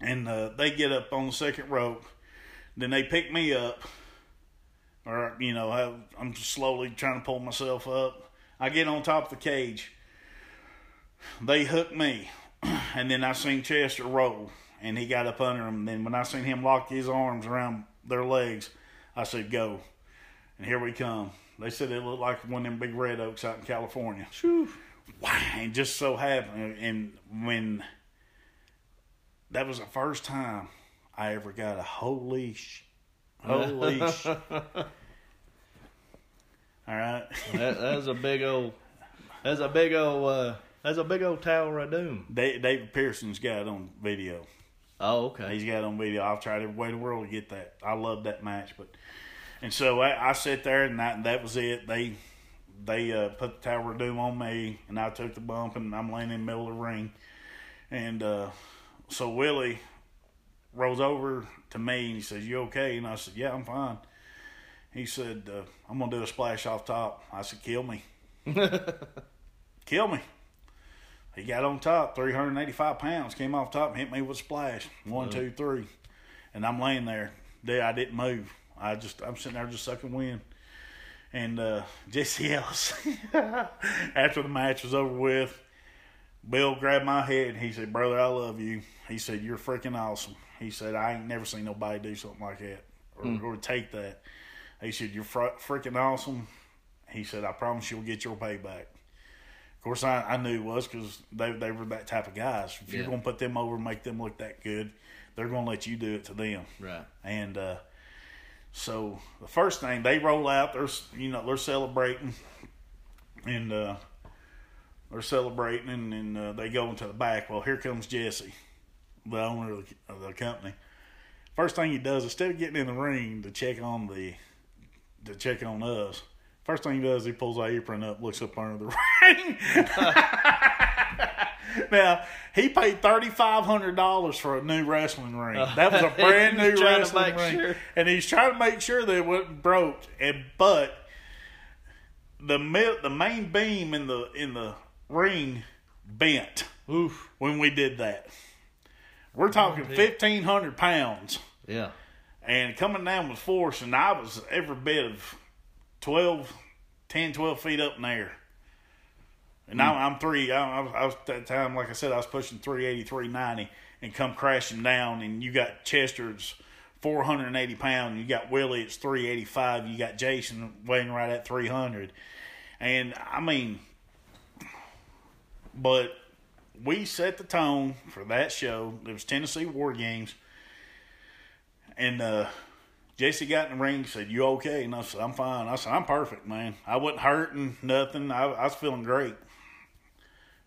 and uh, they get up on the second rope. Then they pick me up or you know I'm just slowly trying to pull myself up. I get on top of the cage. They hook me, and then I seen Chester roll, and he got up under him. And then when I seen him lock his arms around their legs, I said, "Go!" And here we come. They said it looked like one of them big red oaks out in California. Wow! And just so happened, and when that was the first time I ever got a holy leash. Holy sh! All right, that, that's a big old. That's a big old. Uh, that's a big old Tower of Doom. Da- David Pearson's got it on video. Oh, okay. He's got it on video. I've tried every way in the world to get that. I love that match, but and so I, I sat there and that that was it. They they uh, put the Tower of Doom on me, and I took the bump, and I'm laying in the middle of the ring, and uh, so Willie rolls over to me and he says, "You okay?" And I said, "Yeah, I'm fine." He said, uh, "I'm gonna do a splash off top." I said, "Kill me, kill me." He got on top, 385 pounds, came off top and hit me with a splash. One, two, three. And I'm laying there. There, I didn't move. I just, I'm sitting there just sucking wind. And uh, Jesse Ellis, after the match was over with, Bill grabbed my head and he said, Brother, I love you. He said, You're freaking awesome. He said, I ain't never seen nobody do something like that or, or take that. He said, You're fr- freaking awesome. He said, I promise you'll get your payback. Of course, I, I knew it was because they, they were that type of guys. If you're going to put them over and make them look that good, they're going to let you do it to them. Right. And uh, so the first thing they roll out, they're you know they're celebrating, and uh, they're celebrating, and, and uh, they go into the back. Well, here comes Jesse, the owner of the, of the company. First thing he does, instead of getting in the ring to check on the to check on us, first thing he does, he pulls our apron up, looks up under the ring. now he paid thirty five hundred dollars for a new wrestling ring. That was a brand new wrestling ring, sure. and he's trying to make sure that it wasn't broke. And but the the main beam in the in the ring bent Oof. when we did that. We're talking fifteen hundred pounds Yeah. and coming down with force, and I was every bit of 12, 10, 12 feet up in the air. And now I'm three. I, I, was, at that time, like I said, I was pushing 380, 390, and come crashing down. And you got Chester's 480 pounds. You got Willie, it's 385. You got Jason weighing right at 300. And I mean, but we set the tone for that show. It was Tennessee War Games. And uh, Jesse got in the ring said, You okay? And I said, I'm fine. I said, I'm perfect, man. I wasn't hurting, nothing. I, I was feeling great.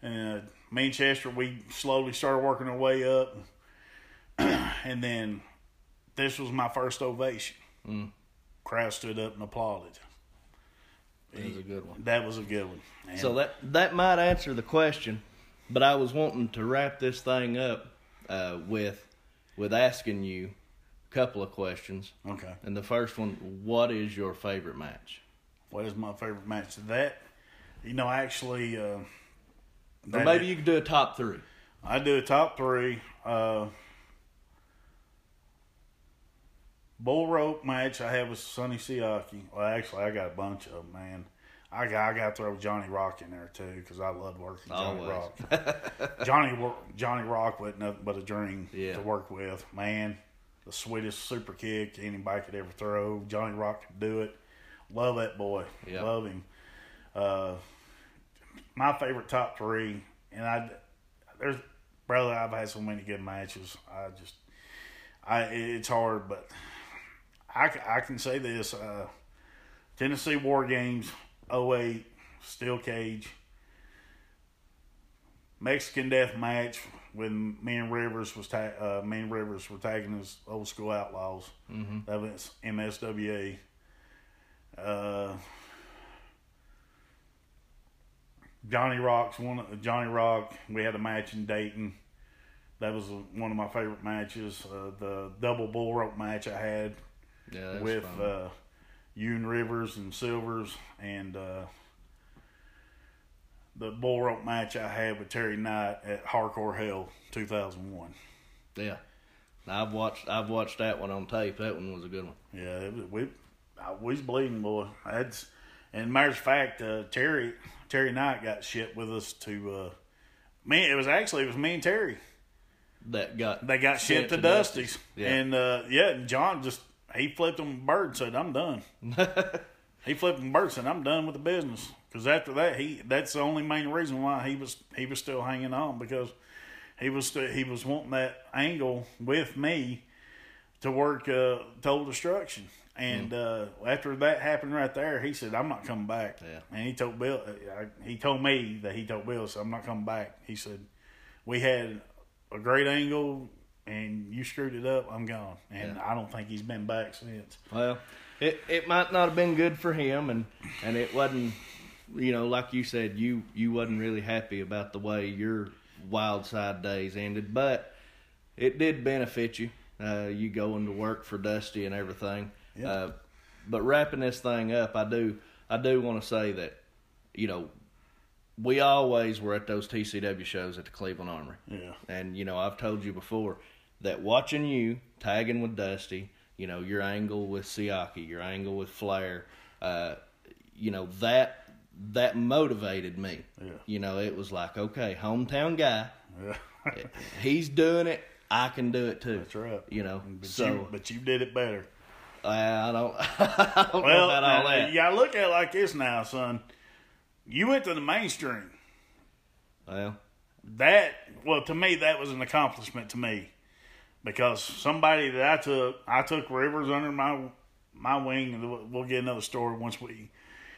And uh, me and Chester, we slowly started working our way up. and then this was my first ovation. Crowd stood up and applauded. That was a good one. That was a good one. And So that that might answer the question, but I was wanting to wrap this thing up uh, with with asking you a couple of questions. okay. And the first one, what is your favorite match? What is my favorite match? That, you know, actually, uh, Maybe you could do a top three. I do a top three. Uh, bull rope match I had with Sonny Siaki. Well, actually, I got a bunch of them, man. I got I got to throw Johnny Rock in there too because I love working Johnny Always. Rock. Johnny Johnny Rock wasn't nothing but a dream Yeah. to work with. Man, the sweetest super kick anybody could ever throw. Johnny Rock could do it. Love that boy. Yeah. Love him. Uh, my favorite top three, and I there's brother. I've had so many good matches. I just I it's hard, but I, I can say this: uh, Tennessee War Games 08, Steel Cage, Mexican Death Match when me and Rivers was ta- uh, me and Rivers were tagging as old school outlaws. Mm-hmm. That was MSWA. Uh, Johnny Rock's one. Johnny Rock. We had a match in Dayton. That was one of my favorite matches. Uh, the double bull rope match I had Yeah, with uh, Ewan Rivers and Silvers, and uh, the bull rope match I had with Terry Knight at Hardcore Hell 2001. yeah. I've watched I've watched that one on tape. That one was a good one. Yeah, it was, we I, was bleeding, boy. That's and matter of fact, uh, Terry Terry Knight got shipped with us to. Uh, me, it was actually it was me and Terry. That got They got sent shipped to, Dusty's, Yeah. and uh, yeah, and John just he flipped him bird and said, "I'm done." he flipped him bird and said, "I'm done with the business." Because after that, he that's the only main reason why he was he was still hanging on because he was still, he was wanting that angle with me to work uh, total destruction. And uh, after that happened right there, he said, "I'm not coming back." Yeah. And he told Bill, uh, he told me that he told Bill, so I'm not coming back. He said, "We had a great angle, and you screwed it up. I'm gone." And Yeah. I don't think he's been back since. Well, it it might not have been good for him, and and it wasn't. You know, like you said, you you wasn't really happy about the way your Wildside days ended, but it did benefit you. Uh, you going to work for Dusty and everything. Yeah. Uh, but wrapping this thing up, I do I do want to say that you know we always were at those TCW shows at the Cleveland Armory. Yeah, And you know, I've told you before that watching you tagging with Dusty, you know, your angle with Siaki, your angle with Flair, uh, you know that that motivated me. Yeah. You know, it was like, okay, hometown guy, yeah, he's doing it, I can do it too. that's right. You know, But so you, but you did it better. I don't, I don't know Well, about all that. you gotta look at it like this now, son. You went to the mainstream. Well, That well, to me, that was an accomplishment to me because somebody that I took, I took Rivers under my my wing, and we'll- we'll get another story once we.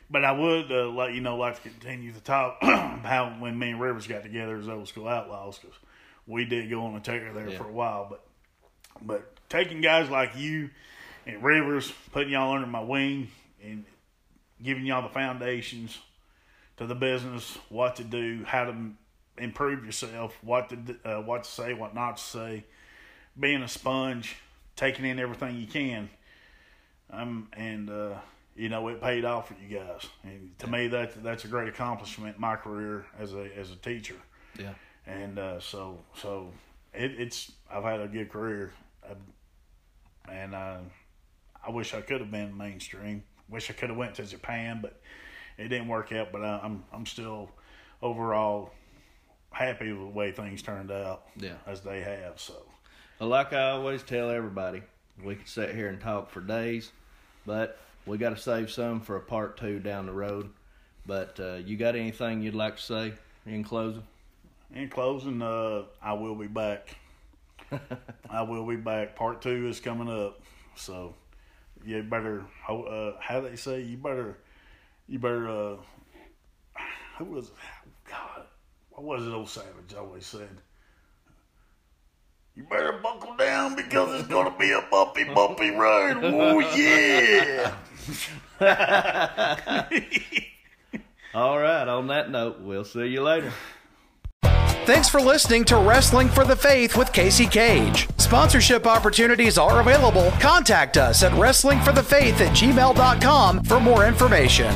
But I would uh, let you know, like to continue to talk how when me and Rivers got together as old school outlaws because we did go on a tear there Yeah. for a while. But but taking guys like you and Rivers, putting y'all under my wing and giving y'all the foundations to the business, what to do, how to improve yourself, what to uh, what to say, what not to say, being a sponge, taking in everything you can, um, and uh, you know it paid off for you guys. And to me, that that's a great accomplishment in my career as a as a teacher. yeah, And uh, so so it, it's I've had a good career, I, and uh, I wish I could have been mainstream. Wish I could have went to Japan, but it didn't work out. But I, I'm I'm still overall happy with the way things turned out yeah. as they have. So Well, like I always tell everybody, we could sit here and talk for days, but we got to save some for a part two down the road. But uh, you got anything you'd like to say in closing? in closing, uh, I will be back. I will be back. Part two is coming up, so you better. ho- Uh, how they say you better, you better. Uh, who was it? God? What was it? Old Savage always said. You better buckle down because it's gonna be a bumpy, bumpy road Oh yeah! All right, on that note, we'll see you later. Thanks for listening to Wrestling for the Faith with Casey Cage. Sponsorship opportunities are available. Contact us at wrestlingforthefaith at gmail.com for more information.